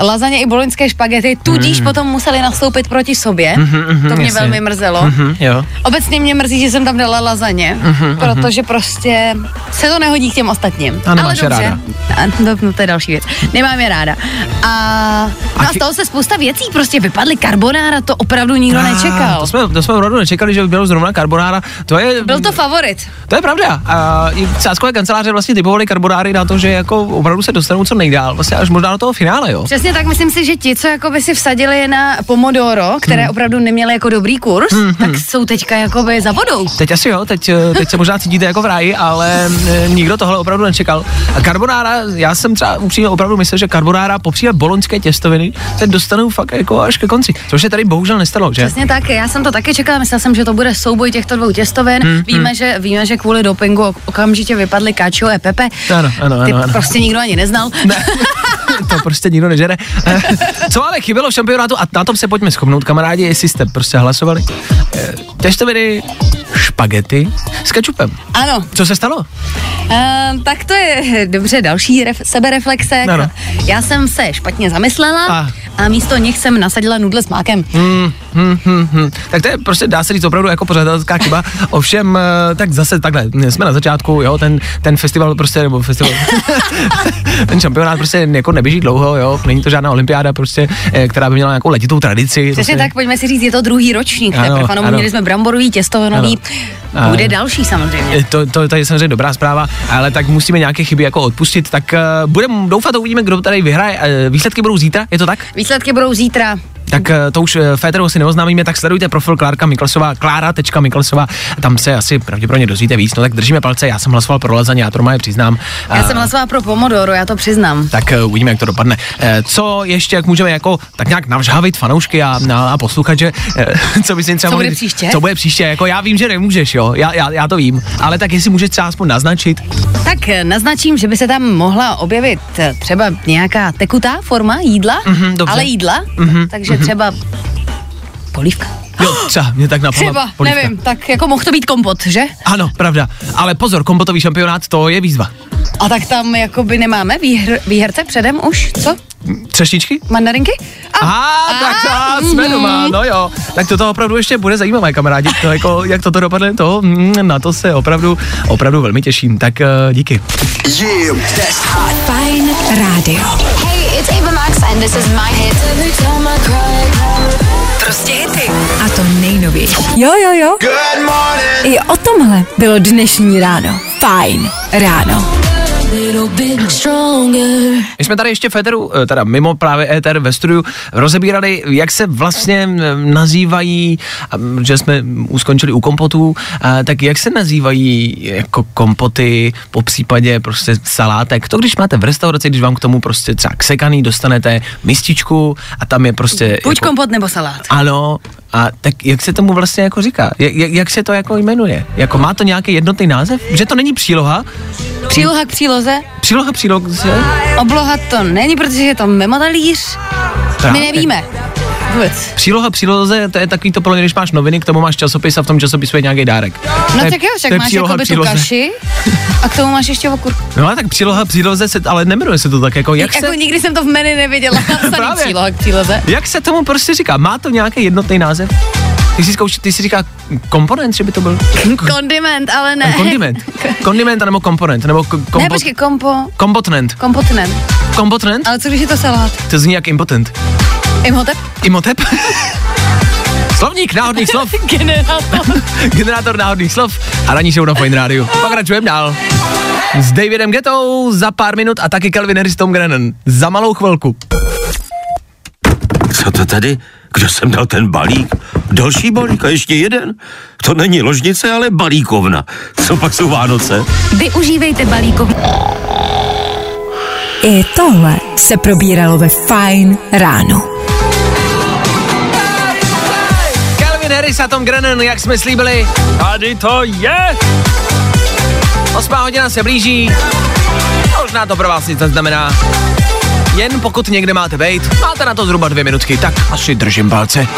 uh, lazaně i boloňské špagety, tudíž Mm. potom museli nastoupit proti sobě. Mhm, mhm, to mě jasně. velmi mrzelo. Mhm, jo. Obecně mě mrzí, že jsem tam dala lazaně, Mhm, protože prostě se to nehodí k těm ostatním. A Ale dobře, ráda. A, no, to je další věc. Nemám je ráda. A, no a chy- stalo se spousta věcí, prostě vypadly karbonára, to opravdu nikdo Ah, nečekal. To jsme, to jsme opravdu nečekali, že by bylo zrovna karbonára. To je, Byl to favorit. to je pravda. A i sáskové kanceláře vlastně typovali karbonáry na to, že jako opravdu se dostanou co nejdál, vlastně až možná do toho finále, jo. Přesně tak, myslím si, že ti, co jako by si vsadili na Pomodoro, které Hmm. opravdu neměly jako dobrý kurz, tak jsou teďka jakoby za vodou. Teď asi jo, teď, eh, teď se možná cítíte jako v ráji, ale eh, nikdo tohle opravdu nečekal. A karbonára, já jsem třeba upřímně opravdu myslel, že karbonára popříle boloňské těstoviny se dostanou fakt jako až ke konci, což se tady bohužel nestalo, že? Přesně tak, já jsem to taky čekala, myslela jsem, že to bude souboj těchto dvou těstovin. Hmm, víme, že, víme, že kvůli dopingu ok- okamžitě vypadly Kačo a Pepe. Ano, ano, Ty ano, ano. prostě nikdo ani neznal. to prostě nikdo nežere. Eh, Co ale chybělo v šampionátu a na tom se pojďme schopnout, kamarádi, jestli jste prostě hlasovali. Eh, Těstoviny, špagety s kečupem. Ano, Co se stalo? Uh, tak to je dobře další ref, sebereflexe. Ano. Já jsem se špatně zamyslela A. a místo nich jsem nasadila nudle s mákem. Hmm, hmm, hmm, hmm. Tak to je prostě, dá se říct, opravdu jako pořadatelská chyba. Ovšem, eh, tak zase takhle, jsme na začátku, jo, ten, ten festival prostě, nebo festival, ten šampionát prostě jako neběží dlouho, jo, není to žádná olympiáda prostě, eh, která by měla nějakou letitou tradici. Přesně prostě. tak, pojďme si říct, je to druhý ročník Ano, teprve. Ano, ano. měli jsme bramborový, těstovinový, Ano. Bude další samozřejmě. Eh, To, to, to je samozřejmě dobrá zpráva, ale tak musíme nějaké chyby jako odpustit, tak uh, budeme doufat, uvidíme, kdo tady vyhraje. Uh, výsledky budou zítra, je to tak? Výsledky budou zítra. Tak uh, to už uh, Féteru asi neoznámíme, tak sledujte profil Klárka Miklesová, Klára.Miklesová, tam se asi pravděpodobně dozvíte víc, no tak držíme palce, já jsem hlasoval pro lazaně, já to normálně přiznám. Já Uh, jsem hlasovala pro Pomodoro, já to přiznám. tak uvidíme, jak to dopadne. Co ještě, jak můžeme jako tak nějak navžhavit fanoušky a, a, a posluchače, co bys jim třeba Co bude mohli- příště? Co bude příště, jako já vím, že nemůžeš, jo, já, já, já to vím, ale tak jestli můžeš třeba aspoň naznačit, Tak eh, naznačím, že by se tam mohla objevit eh, třeba nějaká tekutá forma jídla, Mhm, dobře. ale jídla, Mhm, takže třeba polívka. jo, třeba mě tak napadla Třeba, polívka. nevím, tak jako mohl to být kompot, že? Ano, pravda. Ale pozor, kompotový šampionát, to je výzva. A tak tam jakoby nemáme výhr, výherce předem už, co? Třešničky? Mandarinky? A, tak a, jsme mhm. doma, no jo. Tak toto opravdu ještě bude zajímavé, kamarádi. To jako, jak toto dopadne, to, mm, na to se opravdu, opravdu velmi těším. Tak uh, díky. Fajn rádio. Hey, it's Ava Max and this is my hit. Prostě hity. A to nejnovější. Jo, jo, jo. Good morning. I o tomhle bylo dnešní ráno. Fajn ráno. Little bit stronger. My jsme tady ještě v Eteru, eh, teda mimo právě Ether ve studiu, rozebírali, jak se vlastně mm, nazývají, že jsme uskončili u kompotů, a, tak jak se nazývají jako kompoty, po případě prostě salátek. To, když máte v restauraci, když vám k tomu prostě třeba ksekaný dostanete mističku a tam je prostě... Buď jako, kompot nebo salát. Ano, a tak jak se tomu vlastně jako říká? Jak, jak, se to jako jmenuje? Jako má to nějaký jednotný název? Že to není příloha? Příloha k příloze. Příloha příloze? Obloha to není, protože je to memotalíř. My nevíme. Vůbec. Příloha příloze, to je takový to, mě, když máš noviny, k tomu máš časopis a v tom časopisu je nějaký dárek. No je- tak jo, však máš příloha jakoby tu příloze. kaši a k tomu máš ještě okurku. No a tak příloha příloze se, ale nemenuje se to tak, jako jak jako se, nikdy jsem to v menu neviděla, příloha k příloze. jak se tomu prostě říká? Má to nějaký jednotný název? Ty si, zkouš, ty si říká komponent, že by to byl? Kondiment, ale ne. Kondiment. Kondiment nebo komponent, nebo k- Ne, počkej, kompo, kompotnent. kompotnen. Kompotnent? Ale co když je to salát? To zní jak impotent. Imhotep? Imhotep? Slovník náhodných slov. Generátor. Generátor náhodných slov a ranní show na Fine Radio. Pokračujeme dál. S Davidem Getou za pár minut a taky Calvin Harris Tom Grennan. Za malou chvilku. Co to tady? Kdo jsem dal ten balík? Další balík a ještě jeden? To není ložnice, ale balíkovna. Co pak jsou Vánoce? Využívejte balíkov. I tohle se probíralo ve Fajn ráno. Calvin Harris a Tom Grennan, jak jsme slíbili. Tady to je. Osmá hodina se blíží. Možná to pro vás nic znamená. Jen pokud někde máte být, máte na to zhruba dvě minutky, tak asi držím palce.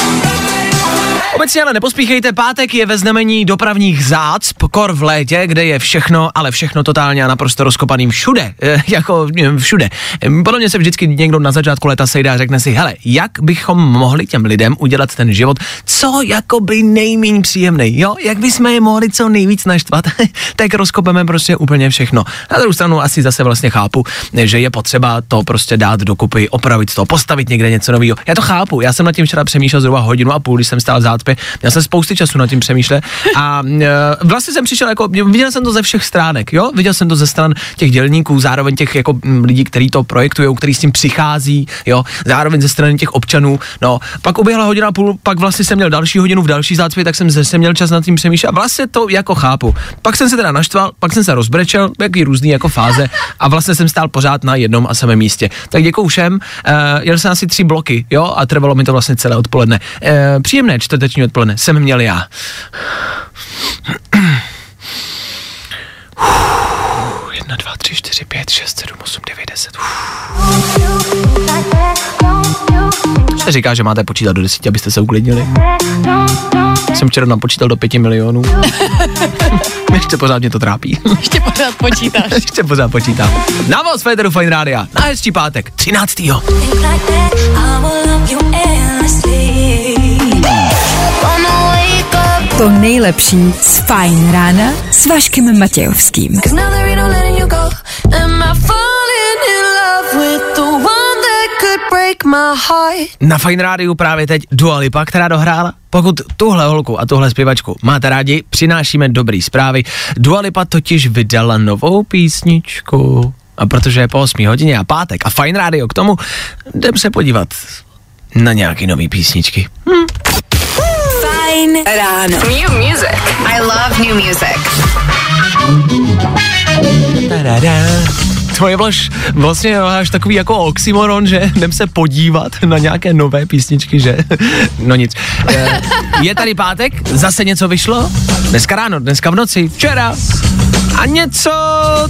Obecně ale nepospíchejte, pátek je ve znamení dopravních zácp, kor v létě, kde je všechno, ale všechno totálně a naprosto rozkopaným všude, e, jako e, všude. E, podle mě se vždycky někdo na začátku léta sejde a řekne si, hele, jak bychom mohli těm lidem udělat ten život co jakoby nejméně příjemný, jo, jak bychom je mohli co nejvíc naštvat, tak rozkopeme prostě úplně všechno. Na druhou stranu asi zase vlastně chápu, že je potřeba to prostě dát dokupy, opravit to, postavit někde něco nového. Já to chápu, já jsem nad tím včera přemýšlel zhruba hodinu a půl, když jsem stál v zácpě, měl jsem spousty času nad tím přemýšlet a e, vlastně jsem přišel jako, viděl jsem to ze všech stránek, jo, viděl jsem to ze stran těch dělníků, zároveň těch jako lidí, kteří to projektují, kteří s tím přichází, jo, zároveň ze strany těch občanů, no, pak uběhla hodina půl, pak vlastně jsem měl další hodinu v další zácpě, tak jsem zase měl čas nad tím přemýšlet a vlastně to jako chápu. Pak jsem se teda naštval, pak jsem se rozbrečel, jaký různý jako fáze a vlastně jsem stál pořád na jednom a samém místě. Tak děkuju všem, uh, jel jsem asi tři bloky, jo, a trvalo mi to vlastně celé odpoledne. Uh, příjemné čtvrteční odpoledne jsem měl já. Jedna, dva, tři, čtyři, pět, šest, sedm, osm, devět, deset. Se říká, že máte počítat do desíti, abyste se uklidnili. Jsem včera napočítal do pěti milionů. Ještě pořád mě to trápí. Ještě pořád počítáš. Ještě pořád počítám. Na voz Federu Fine Rádia. Na hezčí pátek, 13. To nejlepší z Fajn rána s Vaškem Matějovským. Na Fine Rádiu právě teď Dua Lipa, která dohrála. Pokud tuhle holku a tuhle zpěvačku máte rádi, přinášíme dobrý zprávy. Dua Lipa totiž vydala novou písničku. A protože je po 8 hodině a pátek a Fine Radio k tomu, jdem se podívat na nějaký nový písničky. Hm. Fajn ráno. New music. I love new music. Tadada. To je vlaš, vlastně až takový jako oxymoron, že jdem se podívat na nějaké nové písničky, že? No nic. Eh, Je tady pátek, zase něco vyšlo, dneska ráno, dneska v noci, včera. A něco,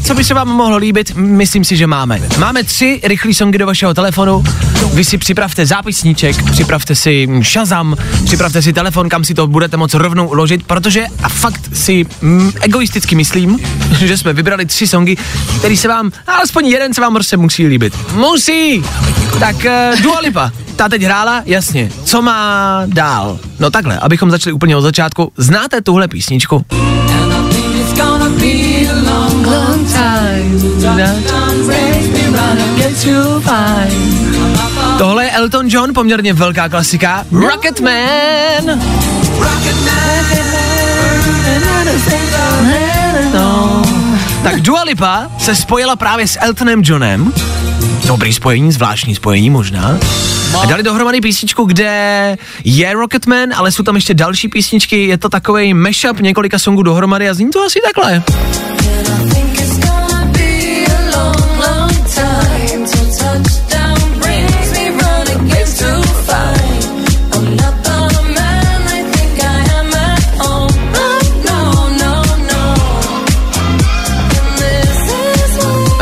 co by se vám mohlo líbit, myslím si, že máme. Máme tři rychlé songy do vašeho telefonu. Vy si připravte zápisníček, připravte si Shazam, připravte si telefon, kam si to budete moct rovnou uložit, protože a fakt si mm, egoisticky myslím, že jsme vybrali tři songy, který se vám, alespoň jeden se vám prostě musí líbit. Musí! Tak uh, Dua Lipa, ta teď hrála, jasně. Co má dál? No takhle, abychom začali úplně od začátku. Znáte tuhle písničku? Tohle je Elton John, poměrně velká klasika. Rocket Man. No. Tak Dua Lipa se spojila právě s Eltonem Johnem. Dobrý spojení, zvláštní spojení možná. A dali dohromady písničku, kde je Rocketman, ale jsou tam ještě další písničky, je to takový mashup několika songů dohromady a zní to asi takhle.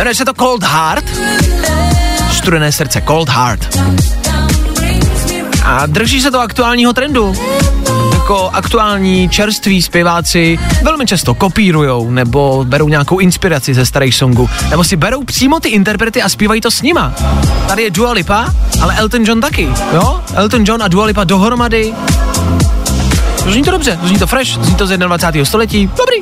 Jmenuje se to Cold Heart. Studené srdce, Cold Heart. A drží se to aktuálního trendu. Jako aktuální čerství zpěváci velmi často kopírujou nebo berou nějakou inspiraci ze starých songů, nebo si berou přímo ty interprety a zpívají to s nima. Tady je Dua Lipa, ale Elton John taky, jo? Elton John a Dua Lipa dohromady. Zní to dobře, zní to fresh, zní to z 21. století, dobrý.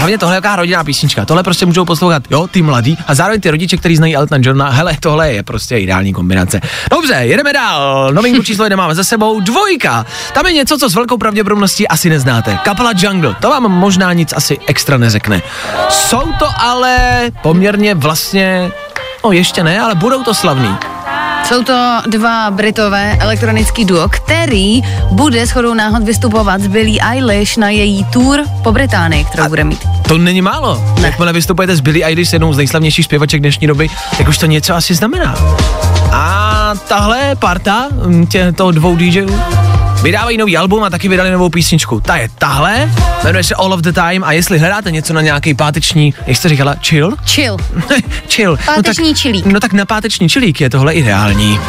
Hlavně tohle je jaká rodinná písnička. Tohle prostě můžou poslouchat, jo, ty mladí a zároveň ty rodiče, kteří znají Elton Johna. Hele, tohle je prostě ideální kombinace. Dobře, jedeme dál. Novinku číslo jedna máme za sebou. Dvojka. Tam je něco, co s velkou pravděpodobností asi neznáte. Kapela Jungle. To vám možná nic asi extra neřekne. Jsou to ale poměrně vlastně, no ještě ne, ale budou to slavný. Jsou to dva britové elektronický duo, který bude shodou náhod vystupovat s Billie Eilish na její tour po Británii, kterou bude mít. To není málo. Ne. Jakmile vystupujete s Billie Eilish, jednou z nejslavnějších zpěvaček dnešní doby, tak už to něco asi znamená. A tahle parta mm, těchto dvou DJů vydávají nový album a taky vydali novou písničku. Ta je tahle, jmenuje se All of the Time a jestli hledáte něco na nějaký páteční, jak jste říkala, chill? Chill. chill. Páteční no tak, čilík. No tak na páteční čilík je tohle ideální.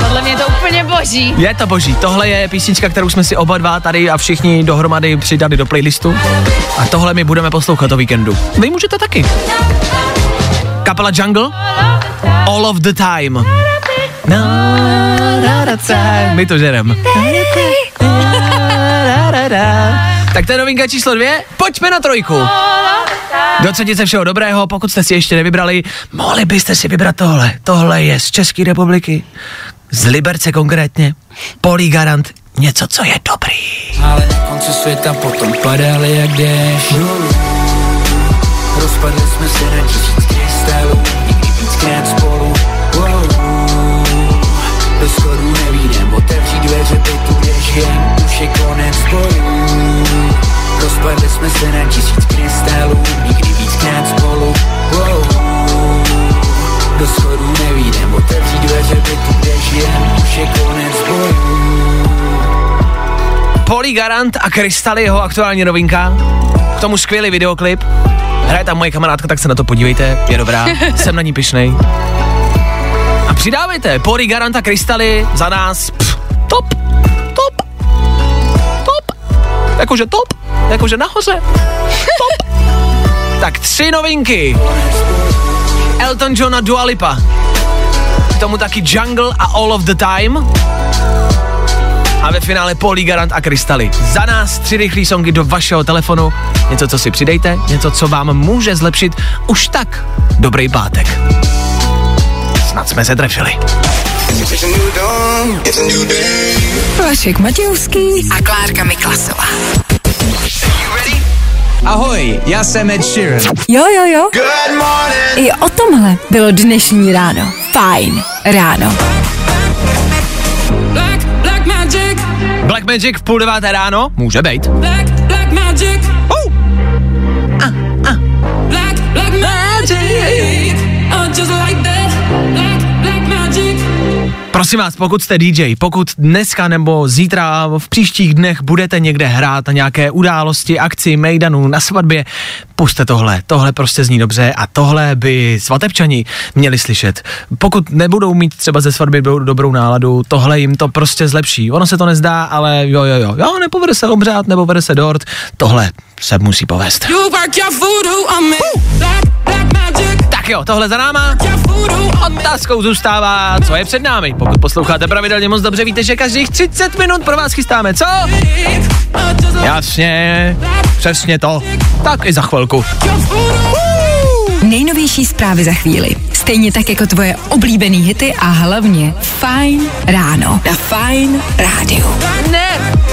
Podle mě je to úplně boží. Je to boží. Tohle je písnička, kterou jsme si oba dva tady a všichni dohromady přidali do playlistu. A tohle my budeme poslouchat o víkendu. Vy můžete taky. Kapela Jungle. All of the time. Na, na, na, time. My to žerem. Tak to je novinka číslo dvě. Pojďme na trojku. Do třetice všeho dobrého, pokud jste si ještě nevybrali, mohli byste si vybrat tohle. Tohle je z České republiky, z Liberce konkrétně. Polí Garant, něco, co je dobrý. Ale na konci světa potom padali jak déšť Rozpadli jsme se na tisíc krystalů Nikdy víckrát spolu wow. Do schodu nevídem Otevří dveře bytu, kde žijem Už je konec bojů Rozpadli jsme se na tisíc krystalů Nikdy víckrát spolu wow. Do schodu nevídem Otevří dveře bytu, kde žijem Už je konec bojů Polí Garant a Krystaly, jeho aktuální novinka. K tomu skvělý videoklip. Hraje tam moje kamarádka, tak se na to podívejte, je dobrá, jsem na ní pišnej. A přidávejte, Polí Garant a Krystaly za nás, pff, top, top, top, jakože top, jakože nahoře, top. Tak tři novinky. Elton John a Dua Lipa. K tomu taky Jungle a All of the Time. A ve finále Polly Garant a Krystaly. Za nás tři rychlé songy do vašeho telefonu. Něco, co si přidejte, něco, co vám může zlepšit už tak dobrý pátek. Snad jsme se trefili. Vašek Matějovský a Klárka Miklasová. Ahoj, já jsem Ed Sheeran. Jo, jo, jo. Good morning. I o tomhle bylo dnešní ráno. Fajn ráno. Black, black magic, Black Magic v půl deváté ráno? Může být. black, black magic. Uh. Black, black magic. Oh, just like Prosím vás, pokud jste DJ, pokud dneska nebo zítra v příštích dnech budete někde hrát na nějaké události, akci, mejdanu, na svatbě, puste tohle. Tohle prostě zní dobře a tohle by svatebčani měli slyšet. Pokud nebudou mít třeba ze svatby do- dobrou náladu, tohle jim to prostě zlepší. Ono se to nezdá, ale jo, jo, jo. Jo, nepovede se obřád, nepovede se dort, tohle se musí povést. You work your voodoo on me. Jo, tohle za náma. Otázkou zůstává, co je před námi. Pokud posloucháte pravidelně moc dobře, víte, že každých 30 minut pro vás chystáme, co? Jasně, přesně to. Tak i za chvilku. Nejnovější zprávy za chvíli. Stejně tak jako tvoje oblíbený hity a hlavně Fajn ráno. Na Fajn rádiu.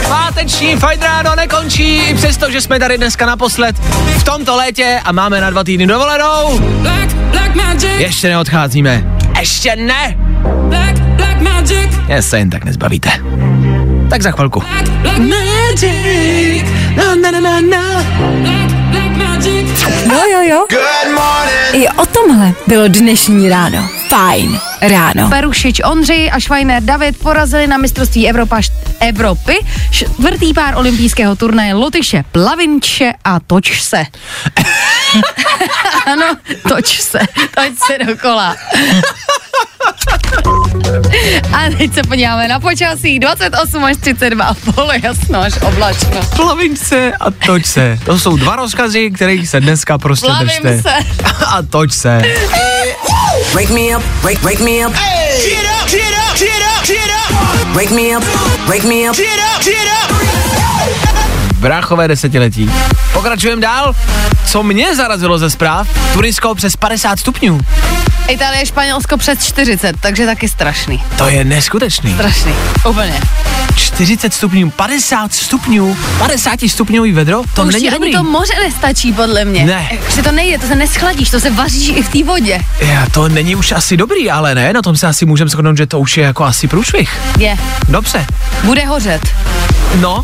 Páteční fajn ráno nekončí, i přesto, že jsme tady dneska naposled v tomto létě a máme na dva týdny dovolenou. Black, black magic. Ještě neodcházíme. Ještě ne. Black, black magic. Je se jen tak nezbavíte. Tak za chvilku. Black, black magic. Na, na, na, na, na. Black. Jo, jo, jo. Good morning. I o tomhle bylo dnešní ráno. Fajn ráno. Perušič Ondřej a Švajner David porazili na mistrovství Evropa, Evropy čtvrtý pár olympijského turnaje Lotyše Plavinče a Toč se. ano, toč se, toč se dokola. a teď se podíváme na počasí 28 až 32, pole jasno až oblačno. Plavím se a toč se. To jsou dva rozkazy, kterých se dneska prostě Plavím držte. se. a toč se. Wake me up, wake, wake me up. Get up, get up, get up, get up. Wake me up, wake me up. Get up, get up. Bráchové desetiletí. Pokračujeme dál. Co mě zarazilo ze zpráv? Tunisko přes 50 stupňů. Itálie, Španělsko přes 40, takže taky strašný. To je neskutečný. Strašný, úplně. 40 stupňů, 50 stupňů, 50 stupňový vedro, to, To už není dobrý. ani to moře nestačí, podle mě. Ne. Že to nejde, to se neschladíš, to se vaříš i v té vodě. Já, to není už asi dobrý, ale ne, na tom se asi můžeme shodnout, že to už je jako asi průšvih. Je. Dobře. Bude hořet. No,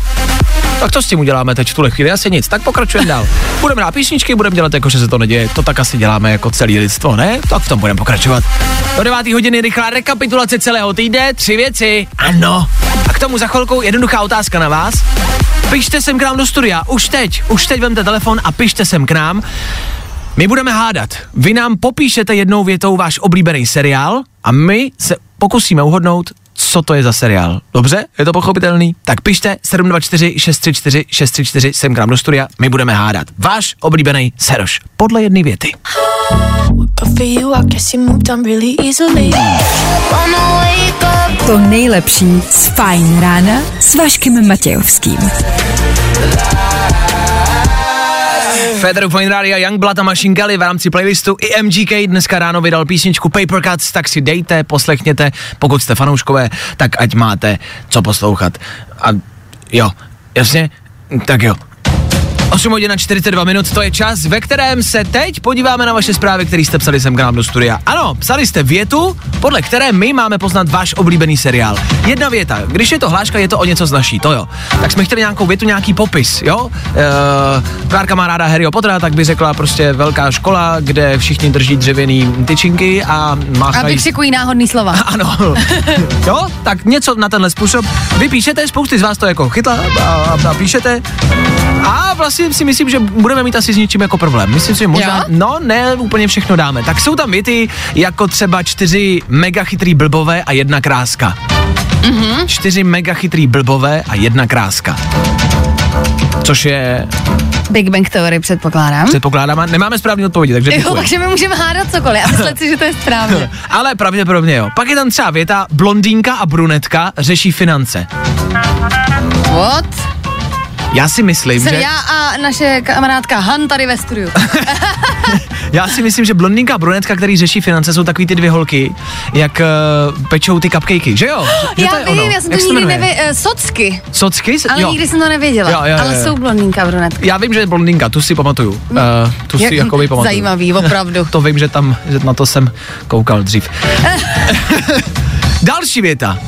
tak co s tím uděláme teď v tuhle chvíli? Asi nic, tak pokračujeme dál. Budeme na písničky, budeme dělat jako, že se to neděje. To tak asi děláme jako celý lidstvo, ne? Tak v tom budeme pokračovat. Do 9. hodiny rychlá rekapitulace celého týdne, tři věci. Ano. A k tomu za chvilkou jednoduchá otázka na vás. Pište sem k nám do studia, už teď, už teď vemte telefon a pište sem k nám. My budeme hádat. Vy nám popíšete jednou větou váš oblíbený seriál a my se pokusíme uhodnout, co to je za seriál. Dobře? Je to pochopitelný? Tak pište 724 634 634 sem k nám do studia, my budeme hádat. Váš oblíbený Seroš. Podle jedné věty. To nejlepší z Fajn rána s Vaškem Matějovským. Federu Fine Radio, Youngblood a Machine Gun v rámci playlistu i MGK dneska ráno vydal písničku Paper Cuts, tak si dejte, poslechněte, pokud jste fanouškové, tak ať máte co poslouchat. A jo, jasně, tak jo. 8 hodin a 42 minut, to je čas, ve kterém se teď podíváme na vaše zprávy, které jste psali sem k nám do studia. Ano, psali jste větu, podle které my máme poznat váš oblíbený seriál. Jedna věta, když je to hláška, je to o něco znaší, to jo. Tak jsme chtěli nějakou větu, nějaký popis, jo? Uh, Klárka má ráda Harryho Pottera, tak by řekla prostě velká škola, kde všichni drží dřevěný tyčinky a A máchají... vykřikují náhodný slova. Ano. jo, tak něco na tenhle způsob. Vy píšete, spousty z vás to jako chytla a, a, a píšete. A vlastně si myslím, že budeme mít asi s něčím jako problém. Myslím si, že možná, Jo? no ne, úplně všechno dáme. Tak jsou tam věty jako třeba čtyři mega chytrý blbové a jedna kráska. Mhm. Čtyři mega chytrý blbové a jedna kráska. Což je, Big Bang Theory předpokládám. předpokládám, a nemáme správný odpovědi, takže Jo, takže my můžeme hádat cokoliv a myslet si, že to je správně. Ale pravděpodobně jo. Pak je tam třeba věta, blondýnka a brunetka řeší finance. What? Já si myslím, Jsem že... já a naše kamarádka Han tady ve studiu. Já si myslím, že blondýnka a brunetka, který řeší finance, jsou takový ty dvě holky, jak uh, pečou ty cupcakey, že jo? Že já to je vím, ono. já jsem Jak to nikdy jmenuje? nevěděla. Socky, Socky? ale jo. nikdy jsem to nevěděla. Jo, jo, jo, ale jsou blondýnka a brunetka. Já vím, že je blondýnka, tu si pamatuju. Uh, tu si Jak- jako pamatuju. zajímavý, opravdu. to vím, že tam, že na to jsem koukal dřív. Další věta.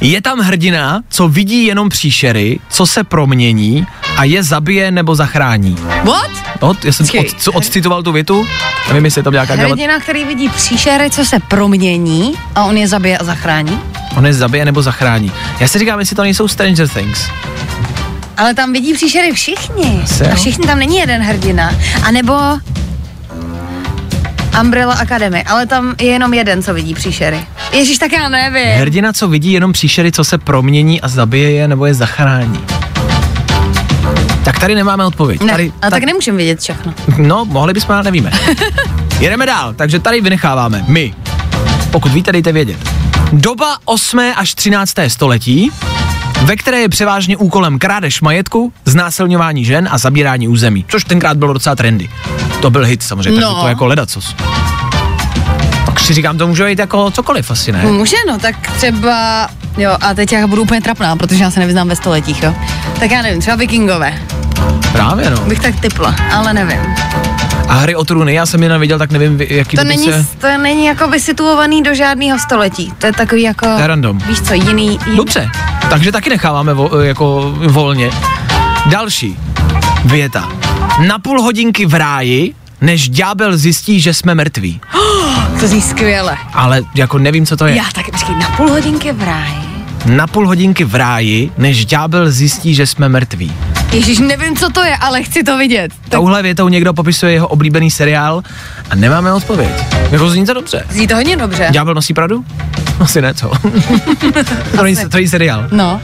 Je tam hrdina, co vidí jenom příšery, co se promění a je zabije nebo zachrání. What? No, já jsem od, co odcitoval tu větu, nevím, jestli je tam nějaká. Hrdina, který vidí příšery, co se promění a on je zabije a zachrání. On je zabije nebo zachrání. Já si říkám, jestli to nejsou Stranger Things. Ale tam vidí příšery všichni. Asi. A všichni tam není jeden hrdina. A nebo Umbrella Academy, ale tam je jenom jeden, co vidí příšery. Ježíš, tak já nevím. Hrdina, co vidí jenom příšery, co se promění a zabije je nebo je zachrání. Tak tady nemáme odpověď. Ne, Tady, ale tak nemůžeme vědět všechno. No, mohli bychom, ale nevíme. Jedeme dál, takže tady vynecháváme my. Pokud víte, dejte vědět. Doba 8. až 13. století, ve které je převážně úkolem krádež majetku, znásilňování žen a zabírání území, což tenkrát bylo docela trendy. To byl hit samozřejmě, No. takže to jako ledacos. Tak si říkám, to může být jako cokoliv asi, ne? Může, no, tak třeba, jo, a teď já budu úplně trapná, protože já se nevyznám ve stoletích, jo. Tak já nevím, třeba vikingové, Právě no. bych tak typla, ale nevím. A hry o trůny, já jsem je neviděl, tak nevím, jaký To by není, se... to není jako vysituovaný do žádného století. To je takový jako, To je random. víš co, jiný, jiný. Dobře, takže taky necháváme vo, jako volně. Další věta. Na půl hodinky v ráji, než ďábel zjistí, že jsme mrtví. To zní skvěle. Ale jako nevím, co to je. Já taky, počkej, na půl hodinky v ráji. Na půl hodinky v ráji, než ďábel zjistí, že jsme mrtví. Ježíš, nevím, co to je, ale chci to vidět. Touhle větou někdo popisuje jeho oblíbený seriál a nemáme odpověď. Jako zní to dobře. Zní to hodně dobře. Ďábel nosí pradu? Asi ne, co? to, není, to není seriál. No.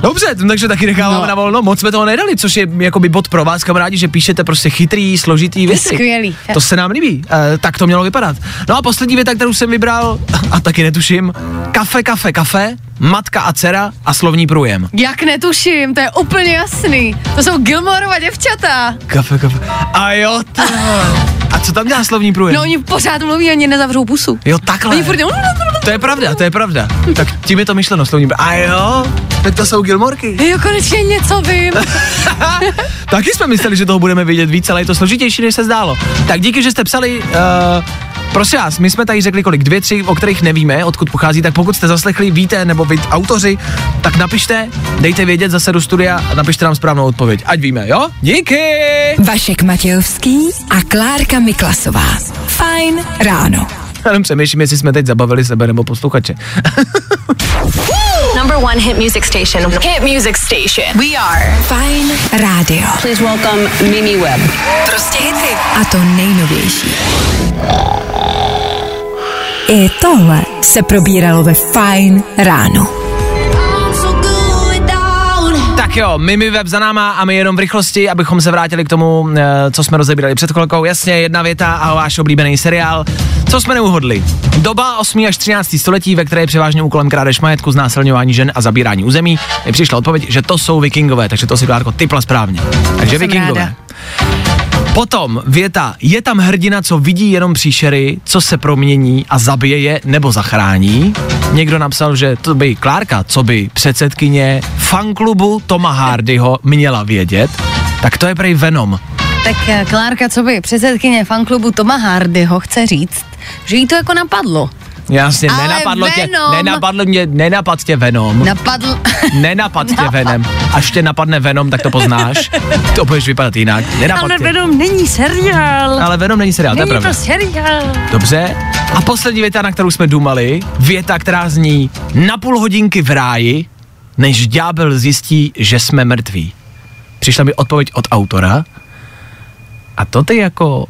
Dobře, takže taky necháváme No. na volno. Moc jsme toho nedali, což je jakoby bod pro vás, kamarádi, že píšete prostě chytrý, složitý věci. skvělý. To se nám líbí. E, tak to mělo vypadat. No a poslední věta, kterou jsem vybral, a taky netuším, kafe, kafe, kafe, matka a dcera a slovní průjem. Jak netuším, to je úplně jasný. To jsou Gilmorova děvčata. Kafe, kafe. A jo, to. A co tam dělá slovní průjem? No oni pořád mluví, oni nezavřou pusu. Jo, takhle. Oni furt To je pravda, to je pravda. Tak tím je to myšleno slovní průjem. A jo, tak to jsou Gilmorky. Jo, konečně něco vím. Taky jsme mysleli, že toho budeme vidět víc, ale je to složitější, než se zdálo. Tak díky, že jste psali. Uh, Prosím vás, my jsme tady řekli kolik, dvě, tři, o kterých nevíme, odkud pochází, tak pokud jste zaslechli, víte, nebo vy autoři, tak napište, dejte vědět zase do studia a napište nám správnou odpověď. Ať víme, jo? Díky! Vašek Matějovský a Klárka Miklasová. Fajn ráno. Jenom přemýšlím, jestli jsme teď zabavili sebe nebo posluchače. Number one hit music station. Hit music station. We are Fajn rádio. Please welcome Mimi Webb. Prostě hity. A to nejnovější. I tohle se probíralo ve Fajn ráno. Tak jo, Mimi Web za náma a my jenom v rychlosti, abychom se vrátili k tomu, eh, co jsme rozebírali před chvilkou. Jasně, jedna věta a váš oblíbený seriál. Co jsme neuhodli? Doba 8. až 13. století, ve které je převážně úkolem krádež majetku, znásilňování žen a zabírání území. Mi přišla odpověď, že to jsou vikingové, takže to si Klárko typla správně. Takže vikingové. ráda. Potom věta, je tam hrdina, co vidí jenom příšery, co se promění a zabije je nebo zachrání. Někdo napsal, že to by Klárka, co by předsedkyně fanklubu Toma Hardyho měla vědět, tak to je prej Venom. Tak eh, Klárka, co by předsedkyně fanklubu Toma Hardyho chce říct, že jí to jako napadlo. Jasně, Ale nenapadlo tě, Venom- nenapadlo mě, nenapad tě Venom. Napadl... Nenapad tě Napad. Venom. Až tě napadne Venom, tak to poznáš. To budeš vypadat jinak. Nenapad Ale tě. Venom není seriál. Ale Venom není seriál, to je Není pravda. to seriál. Dobře. A poslední věta, na kterou jsme důmali, věta, která zní na půl hodinky v ráji, než ďábel zjistí, že jsme mrtví. Přišla mi odpověď od autora a to ty jako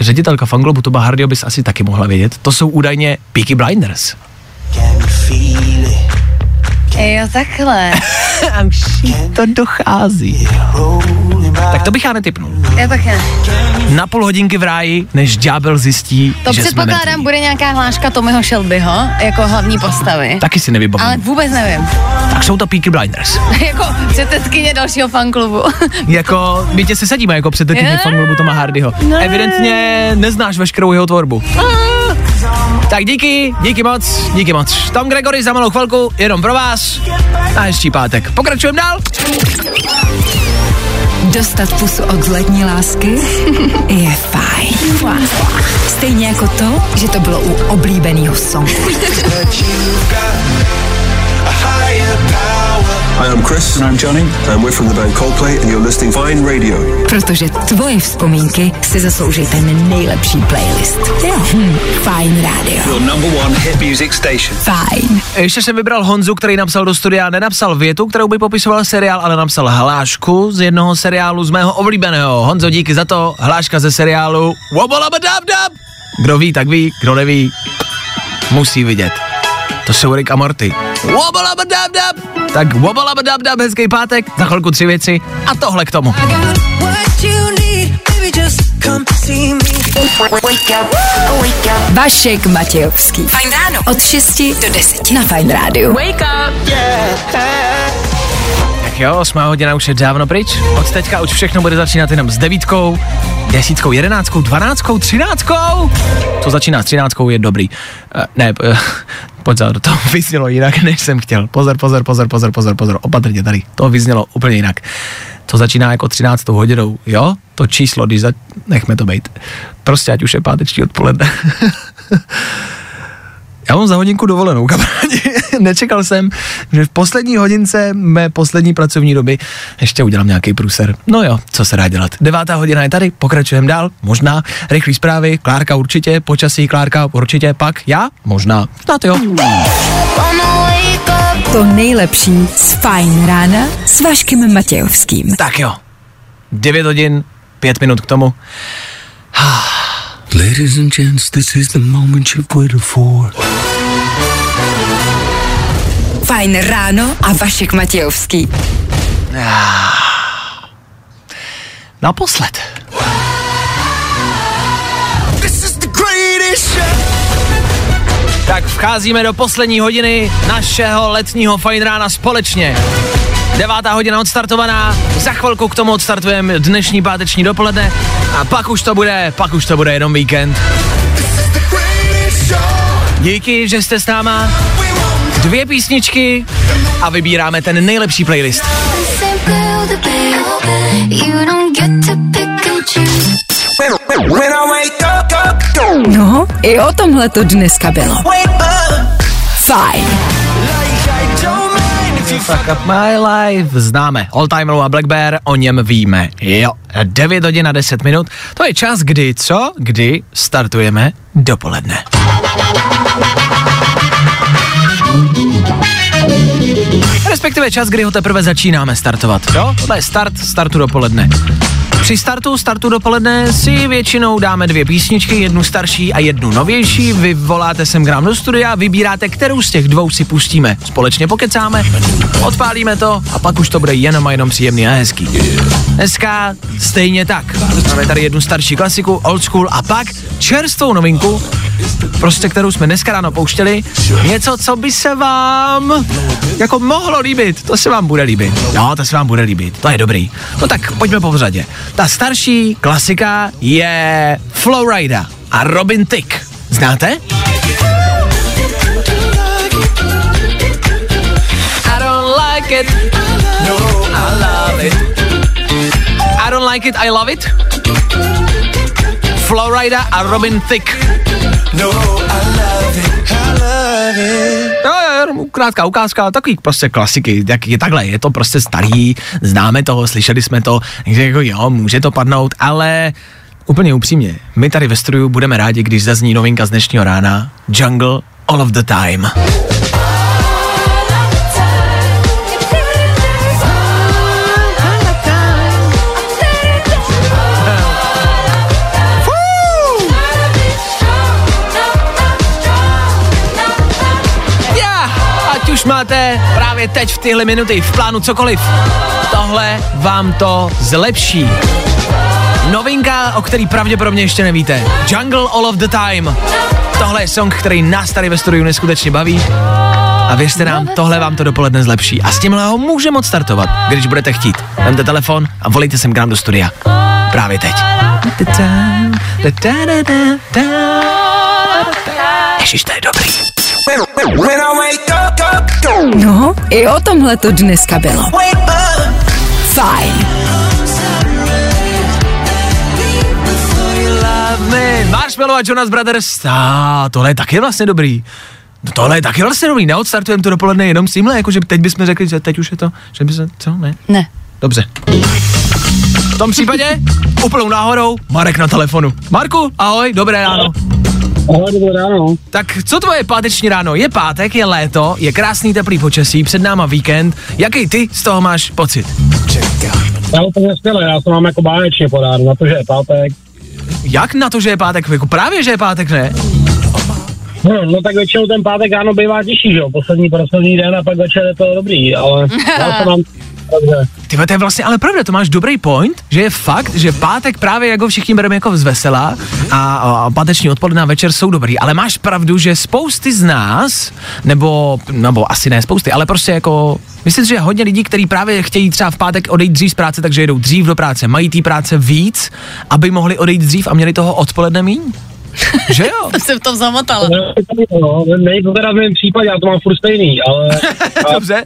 ředitelka fanglobu Toba Hardyho bys asi taky mohla vědět. To jsou údajně Peaky Blinders. Jo, takhle. To dochází. Tak to bych já netypnul. Já tak ne. Na půl hodinky v ráji, než ďábel zjistí, To že jsme předpokládám, mrtví. bude nějaká hláška Tommyho Shelbyho jako hlavní postavy. Taky si nevybavím. Ale vůbec nevím. Tak jsou to Peaky Blinders. jako předsedkyně dalšího fanklubu. jako, my tě se sadíme jako předsedkyně Ne. fanklubu Toma Hardyho. Ne. Evidentně neznáš veškerou jeho tvorbu. Tak díky, díky moc, díky moc. Tom Gregory za malou chvilku, jenom pro vás. A hezčí pátek. Pokračujeme dál. Dostat pusu od letní lásky je fajn. Stejně jako to, že to bylo u oblíbeného songu. Hi, I'm Chris. And I'm Johnny. And we're from the band Coldplay, and you're listening Fine Radio. Protože tvoje vzpomínky si zaslouží ten nejlepší playlist. Hm, fajn rádio. Your number one hit music station. Fajn. Ještě jsem vybral Honzu, který napsal do studia, nenapsal větu, kterou by popisoval seriál, ale napsal hlášku z jednoho seriálu z mého oblíbeného. Honzo, díky za to. Hláška ze seriálu Wobolabadabdab. Kdo ví, tak ví, kdo neví, musí vidět. To jsou Rick a Morty. Tak wobolabadabdab, hezký pátek, za chvilku tři věci a tohle k tomu. Vašek Matějovský. Fajn ráno. Od 6 do 10 na Fajn rádiu. Wake up. Tak jo, osmá hodina už je dávno pryč. Od teďka už všechno bude začínat jenom s devítkou, desítkou, jedenáctkou, dvanáctkou, třináctkou. Co začíná s třináctkou je dobrý. Uh, ne, uh, pojď za, to vyznělo jinak, než jsem chtěl. Pozor, pozor, pozor, pozor, pozor, pozor, opatrně tady. To vyznělo úplně jinak. To začíná jako 13. hodinou, jo? To číslo, když za... nechme to být. Prostě ať už je páteční odpoledne. Já mám za hodinku dovolenou, kamarádi. Nečekal jsem, že v poslední hodince mé poslední pracovní doby ještě udělám nějaký průser. No jo, co se dá dělat. Devátá hodina je tady, pokračujeme dál, možná. Rychlý zprávy, Klárka určitě, počasí Klárka určitě, pak já, možná. Snad jo. To nejlepší z Fajn rána s Vaškem Matějovským. Tak jo. 9 hodin, 5 minut k tomu. Ladies and gents, this is the moment you've waited for. Fajn ráno a Vašek Matějovský. Naposled. This is the greatest show. Tak vcházíme do poslední hodiny našeho letního fajn rána společně. Devátá hodina odstartovaná, za chvilku k tomu odstartujeme dnešní páteční dopoledne a pak už to bude, pak už to bude jenom víkend. Díky, že jste s náma. Dvě písničky a vybíráme ten nejlepší playlist. No, i o tomhle to dneska bylo. Fajn. Fuck up my life, známe. All Time Low a Black Bear, o něm víme. Jo, 9 hodin a 10 minut, to je čas, kdy co? Kdy startujeme dopoledne. Respektive čas, kdy ho teprve začínáme startovat. Jo, tohle je start, startu dopoledne. Při startu, startu dopoledne si většinou dáme dvě písničky, jednu starší a jednu novější. Vy voláte sem k nám do studia, vybíráte, kterou z těch dvou si pustíme. Společně pokecáme, odpálíme to a pak už to bude jenom a jenom příjemný a hezký. Dneska stejně tak. Máme tady jednu starší klasiku, old school a pak čerstvou novinku, prostě kterou jsme dneska ráno pouštěli. Něco, co by se vám jako mohlo líbit. To se vám bude líbit. No, to se vám bude líbit. To je dobrý. No tak pojďme po pořadě. Ta starší klasika je Flowrida a Robin Tick. Znáte? I don't like it. No, I love it. I don't like it, I love it. Flowrida a Robin Thicke. No, I love it. Jo, jo, jenom krátká ukázka, takový prostě klasiky, jak je takhle, je to prostě starý, známe toho, slyšeli jsme to, takže jako jo, může to padnout, ale úplně upřímně, my tady ve studiu budeme rádi, když zazní novinka z dnešního rána, Jungle All of the Time. Máte právě teď v tyhle minuty v plánu cokoliv, tohle vám to zlepší. Novinka, o který pravděpodobně ještě nevíte. Jungle All of the Time. Tohle je song, který nás tady ve studiu neskutečně baví. A věřte nám, tohle vám to dopoledne zlepší. A s tímhle ho můžeme odstartovat, když budete chtít. Vemte telefon a volejte sem k nám do studia. Právě teď. Ježiš, to je dobrý. No, i o tomhle to dneska bylo. Fajn. Marshmallow a Jonas Brothers, a tohle je taky vlastně dobrý. No tohle je taky vlastně dobrý, neodstartujeme to dopoledne jenom s tímhle, jakože teď bychom řekli, že teď už je to, že by se, co, ne? Ne. Dobře. V tom případě úplnou náhodou Marek na telefonu. Marku, ahoj, dobré ráno. Ahoj, dobré ráno. Tak co tvoje páteční ráno? Je pátek, je léto, je krásný teplý počasí, před náma víkend. Jaký ty z toho máš pocit? Já úplně skvěle, já to mám jako báječně podáno, na to, že je pátek. Jak na to, že je pátek? Jako právě, že je pátek, ne? No, no tak většinou ten pátek ráno bývá těžší, že jo, poslední pracovní den a pak večer je to dobrý, ale já to mám. Ty to je vlastně ale pravda, to máš dobrý point, že je fakt, že pátek právě jako všichni bereme jako z vesela a, a páteční odpoledne a večer jsou dobrý, ale máš pravdu, že spousty z nás, nebo, nebo asi ne spousty, ale prostě jako, myslím že hodně lidí, kteří právě chtějí třeba v pátek odejít dřív z práce, takže jedou dřív do práce, mají té práce víc, aby mohli odejít dřív a měli toho odpoledne míň? Že jo? To jsem v tom zamotala. No, není to teda v mém případě, já to mám furt stejný, ale... Dobře.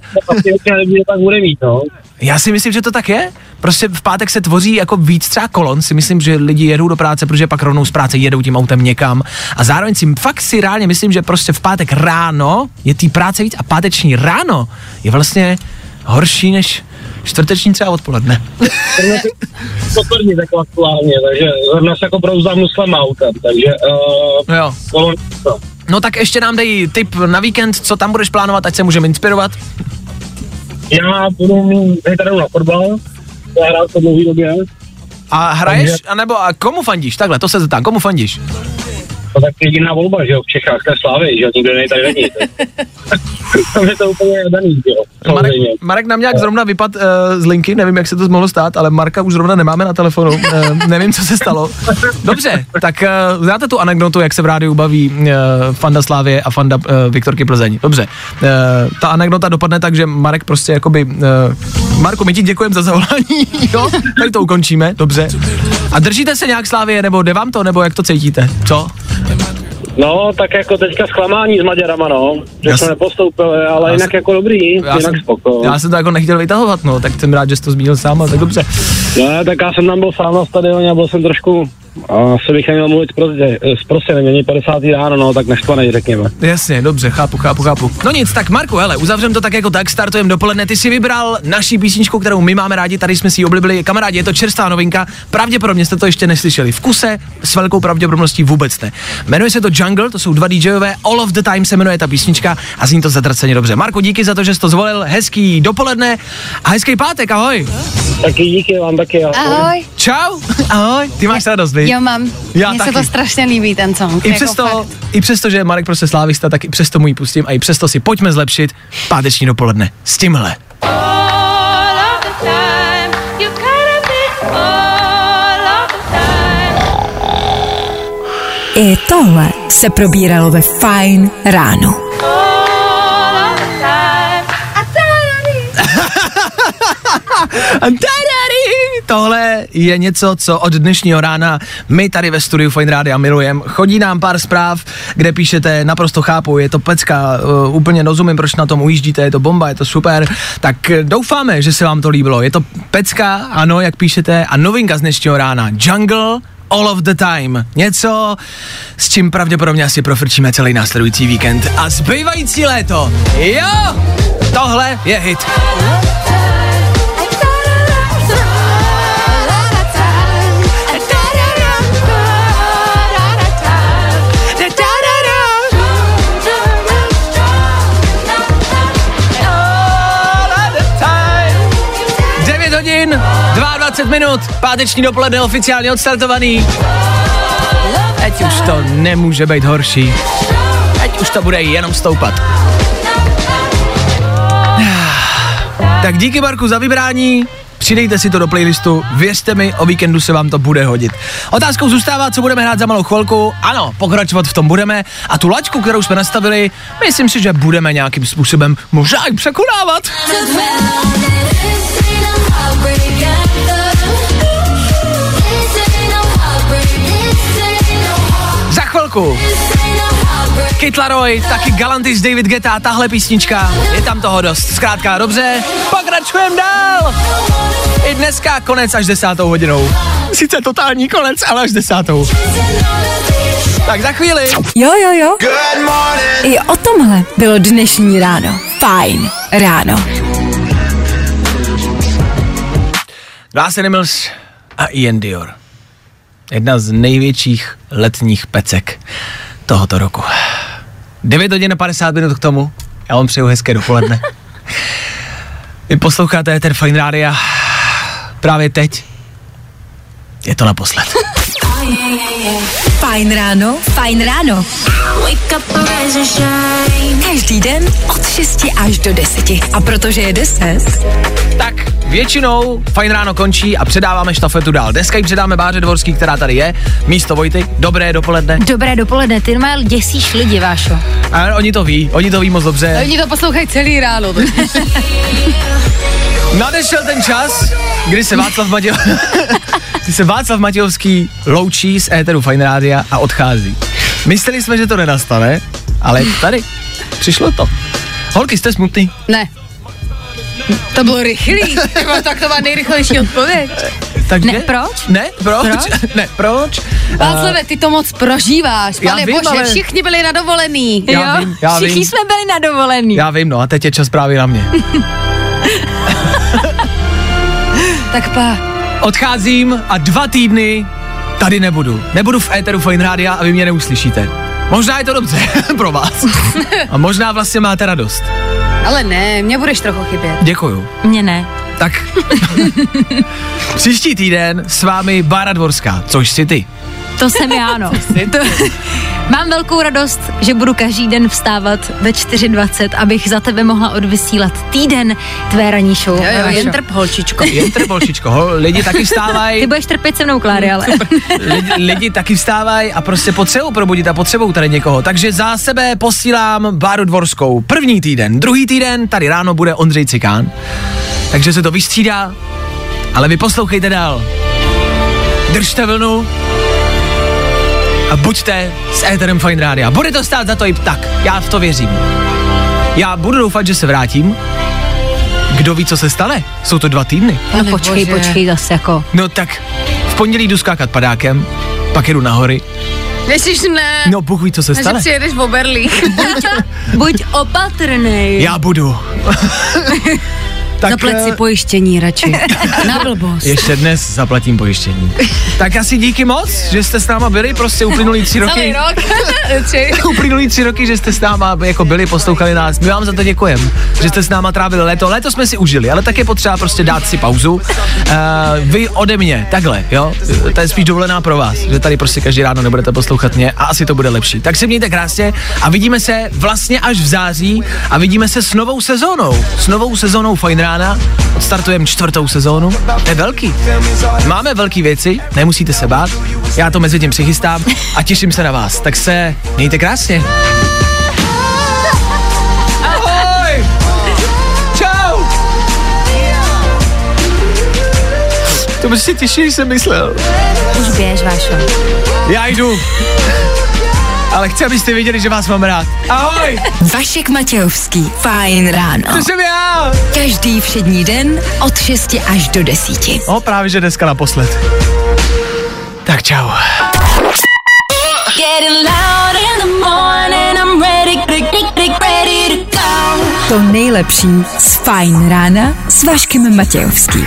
Tak bude mít, no. Já si myslím, že to tak je. Prostě v pátek se tvoří jako víc třeba kolon. Si myslím, že lidi jedou do práce, protože pak rovnou z práce jedou tím autem někam. A zároveň si fakt si reálně myslím, že prostě v pátek ráno je té práce víc a páteční ráno je vlastně horší než čtvrteční třeba odpoledne. Potvrdí tak aktuálně, takže zrovna se jako brouzdám muslem autem, takže... Uh, jo. Kolon, no. No tak ještě nám dej tip na víkend, co tam budeš plánovat, ať se můžeme inspirovat. Já budu mít hejtadou na fotbal, já hrál po dlouhý době. A hraješ, anebo a komu fandíš? Takhle, to se zeptám, komu fandíš? To tak jediná volba, že jo, v Čechách, to je Slávy, že jo, nikdo nej tady není. Tam je to úplně daný, že jo, Marek. Marek nám nějak zrovna vypad uh, z linky, nevím, jak se to mohlo stát, ale Marka už zrovna nemáme na telefonu, uh, nevím, co se stalo. Dobře, tak uh, znáte tu anekdotu, jak se v rádiu baví uh, Fanda Slávě a Fanda uh, Viktorky Plzeň. Dobře, uh, ta anekdota dopadne tak, že Marek prostě jakoby, uh, Marku, my ti děkujeme za zavolání, jo, tady to ukončíme, dobře. A držíte se nějak Slávě, nebo jde vám to, nebo jak to cítíte, co? No, tak jako teďka zklamání s Maďarama, no, že Já jsme nepostoupili, ale já jinak jsem- jako dobrý, Já jinak jsem, spoko. já jsem to jako nechtěl vytahovat, no, tak jsem rád, že jsi to zmínil sám, ale tak dobře. Ne, tak já jsem tam byl sám na stadioně a byl jsem trošku, asi bych neměl mluvit prostě, prostě není 50. ráno, no, tak naštvanej, řekněme. Jasně, dobře, chápu, chápu, chápu. No nic, tak Marku, hele, uzavřem to tak jako tak, startujeme dopoledne. Ty si vybral naší písničku, kterou my máme rádi, tady jsme si ji oblíbili. Kamarádi, je to čerstvá novinka, pravděpodobně jste to ještě neslyšeli. V kuse s velkou pravděpodobností vůbec ne. Jmenuje se to Jungle, to jsou dva DJové, All of the Time se jmenuje ta písnička a zní to zatraceně dobře. Marko, díky za to, že jsi to zvolil, hezký dopoledne a hezký pátek, ahoj. Taky díky vám taky. Ahoj. Čau, ahoj, ty máš radost, Jo, mám. Já Mně se taky. to strašně líbí, ten song. I jako přesto, fakt. I přesto, že je Marek prostě slávista, tak i přesto mu ji pustím a i přesto si pojďme zlepšit páteční dopoledne s tímhle. I tohle se probíralo ve Fine ráno. Tadari! Tohle je něco, co od dnešního rána my tady ve studiu Fine Rádia milujem. Chodí nám pár zpráv, kde píšete, naprosto chápu, je to pecka, uh, úplně rozumím, proč na tom ujíždíte, je to bomba, je to super. Tak eh, doufáme, že se vám to líbilo. Je to pecka, ano, jak píšete, a novinka z dnešního rána. Jungle, all of the time. Něco, s čím pravděpodobně asi profrčíme celý následující víkend. A zbývající léto. Jo! Tohle je hit. 22 minut, páteční dopoledne oficiálně odstartovaný. Teď už to nemůže být horší. Teď už to bude jenom stoupat. Tak díky Marku za vybrání, přidejte si to do playlistu, věřte mi, o víkendu se vám to bude hodit. Otázkou zůstává, co budeme hrát za malou chvilku. Ano, pokračovat v tom budeme a tu laťku, kterou jsme nastavili, myslím si, že budeme nějakým způsobem možná i překonávat. Kid Laroi, taky Galantis, David Geta, tahle písnička, je tam toho dost. Zkrátka, dobře, pokračujeme dál. I dneska konec až desátou hodinou. Sice totální konec, ale až desátou. Tak za chvíli. Jo, jo, jo. I o tomhle bylo dnešní ráno. Fajn ráno. Glass Animals a Ian Dior. Jedna z největších letních pecek tohoto roku. 9 hodin a 50 minut k tomu. Já vám přeju hezké dopoledne. Vy posloucháte Ether Fine Rádia. Právě teď je to naposled. Fajn ráno, fajn ráno. Každý den od 6 až do 10. A protože je 10, Tak většinou Fajn ráno končí a předáváme štafetu dál. Dneska ji předáme Báře Dvorský, která tady je. Místo Vojty. Dobré dopoledne. Dobré dopoledne, ty normálně děsíš lidi, Vášo. A oni to ví, oni to ví moc dobře. Oni to poslouchají celý ráno. Nadešel ten čas, kdy se Václav Matěj... kdy se Václav Matějovský loučí z éteru Fine Rádia a odchází. Mysleli jsme, že to nenastane, ale je to tady. Přišlo to. Holky, jste smutný? ne. To bylo rychlý. Tak to má nejrychlejší odpověď. Takže? Ne, proč? Ne, proč? Proč? ne, proč? Václave, ty to moc prožíváš. Já Pane vím, bože, ale- všichni byli na dovolený. Já vím, já Všichni vím. jsme byli na dovolený. Já vím, no a teď je čas právě na mě. Tak pa. Odcházím a dva týdny tady nebudu. Nebudu v éteru Fine Rádia a vy mě neuslyšíte. Možná je to dobře pro vás. A možná vlastně máte radost. Ale ne, mě budeš trochu chybět. Děkuju. Mně ne. Tak příští týden s vámi Bára Dvorská, což si ty. To jsem já, no. To, mám velkou radost, že budu každý den vstávat ve 4.20, abych za tebe mohla odvysílat týden tvé ranní show. Jo, jo, jen trp, holčičko. Jen trbolšičko, ho, lidi taky Ty vstávají, budeš trpět se mnou, Kláry, ale. lidi, lidi taky vstávají a prostě potřebují probudit a potřebují tady někoho. Takže za sebe posílám Báru Dvorskou. První týden, druhý týden, tady ráno bude Ondřej Cikán. Takže se to vystřídá, ale vy poslouchejte dál. Držte vlnu a buďte s Éterem Fine Rádia. Bude to stát za to i tak, já v to věřím. Já budu doufat, že se vrátím. Kdo ví, co se stane? Jsou to dva týdny. No počkej, počkej zase jako. No tak v pondělí jdu skákat padákem, pak jedu na hory. Ježiš, ne. No, Bůh ví, co se Že stane. přijedeš v Oberlík. Buď opatrný. Já budu. tak, Zaplet si eh, pojištění radši. Na blbost. Ještě dnes zaplatím pojištění. tak asi díky moc, že jste s náma byli, prostě uplynulý tři Celý roky. rok. Tři. uplynulý tři roky, že jste s náma jako byli, poslouchali nás. My vám za to děkujeme, že jste s náma trávili léto. Léto jsme si užili, ale tak je potřeba prostě dát si pauzu. Uh, vy ode mě, takhle, jo, to je spíš dovolená pro vás, že tady prostě každý ráno nebudete poslouchat mě a asi to bude lepší. Tak se mějte krásně a vidíme se vlastně až v září a vidíme se s novou sezónou. S novou sezónou Fine Rána. Odstartujeme čtvrtou sezónu. To je velký. Máme velký věci, nemusíte se bát. Já to mezi tím přichystám a těším se na vás. Tak se mějte krásně. Ahoj! Čau! To by si těžší, než jsem myslel. Už běž, Vášo. Já jdu. Ale chci, abyste věděli, že vás mám rád. Ahoj! Vašek Matějovský, fajn ráno. To jsem já! Každý všední den od 6 až do 10. O, právě, že dneska naposled. Tak čau. To nejlepší z fajn rána s Vaškem Matějovským.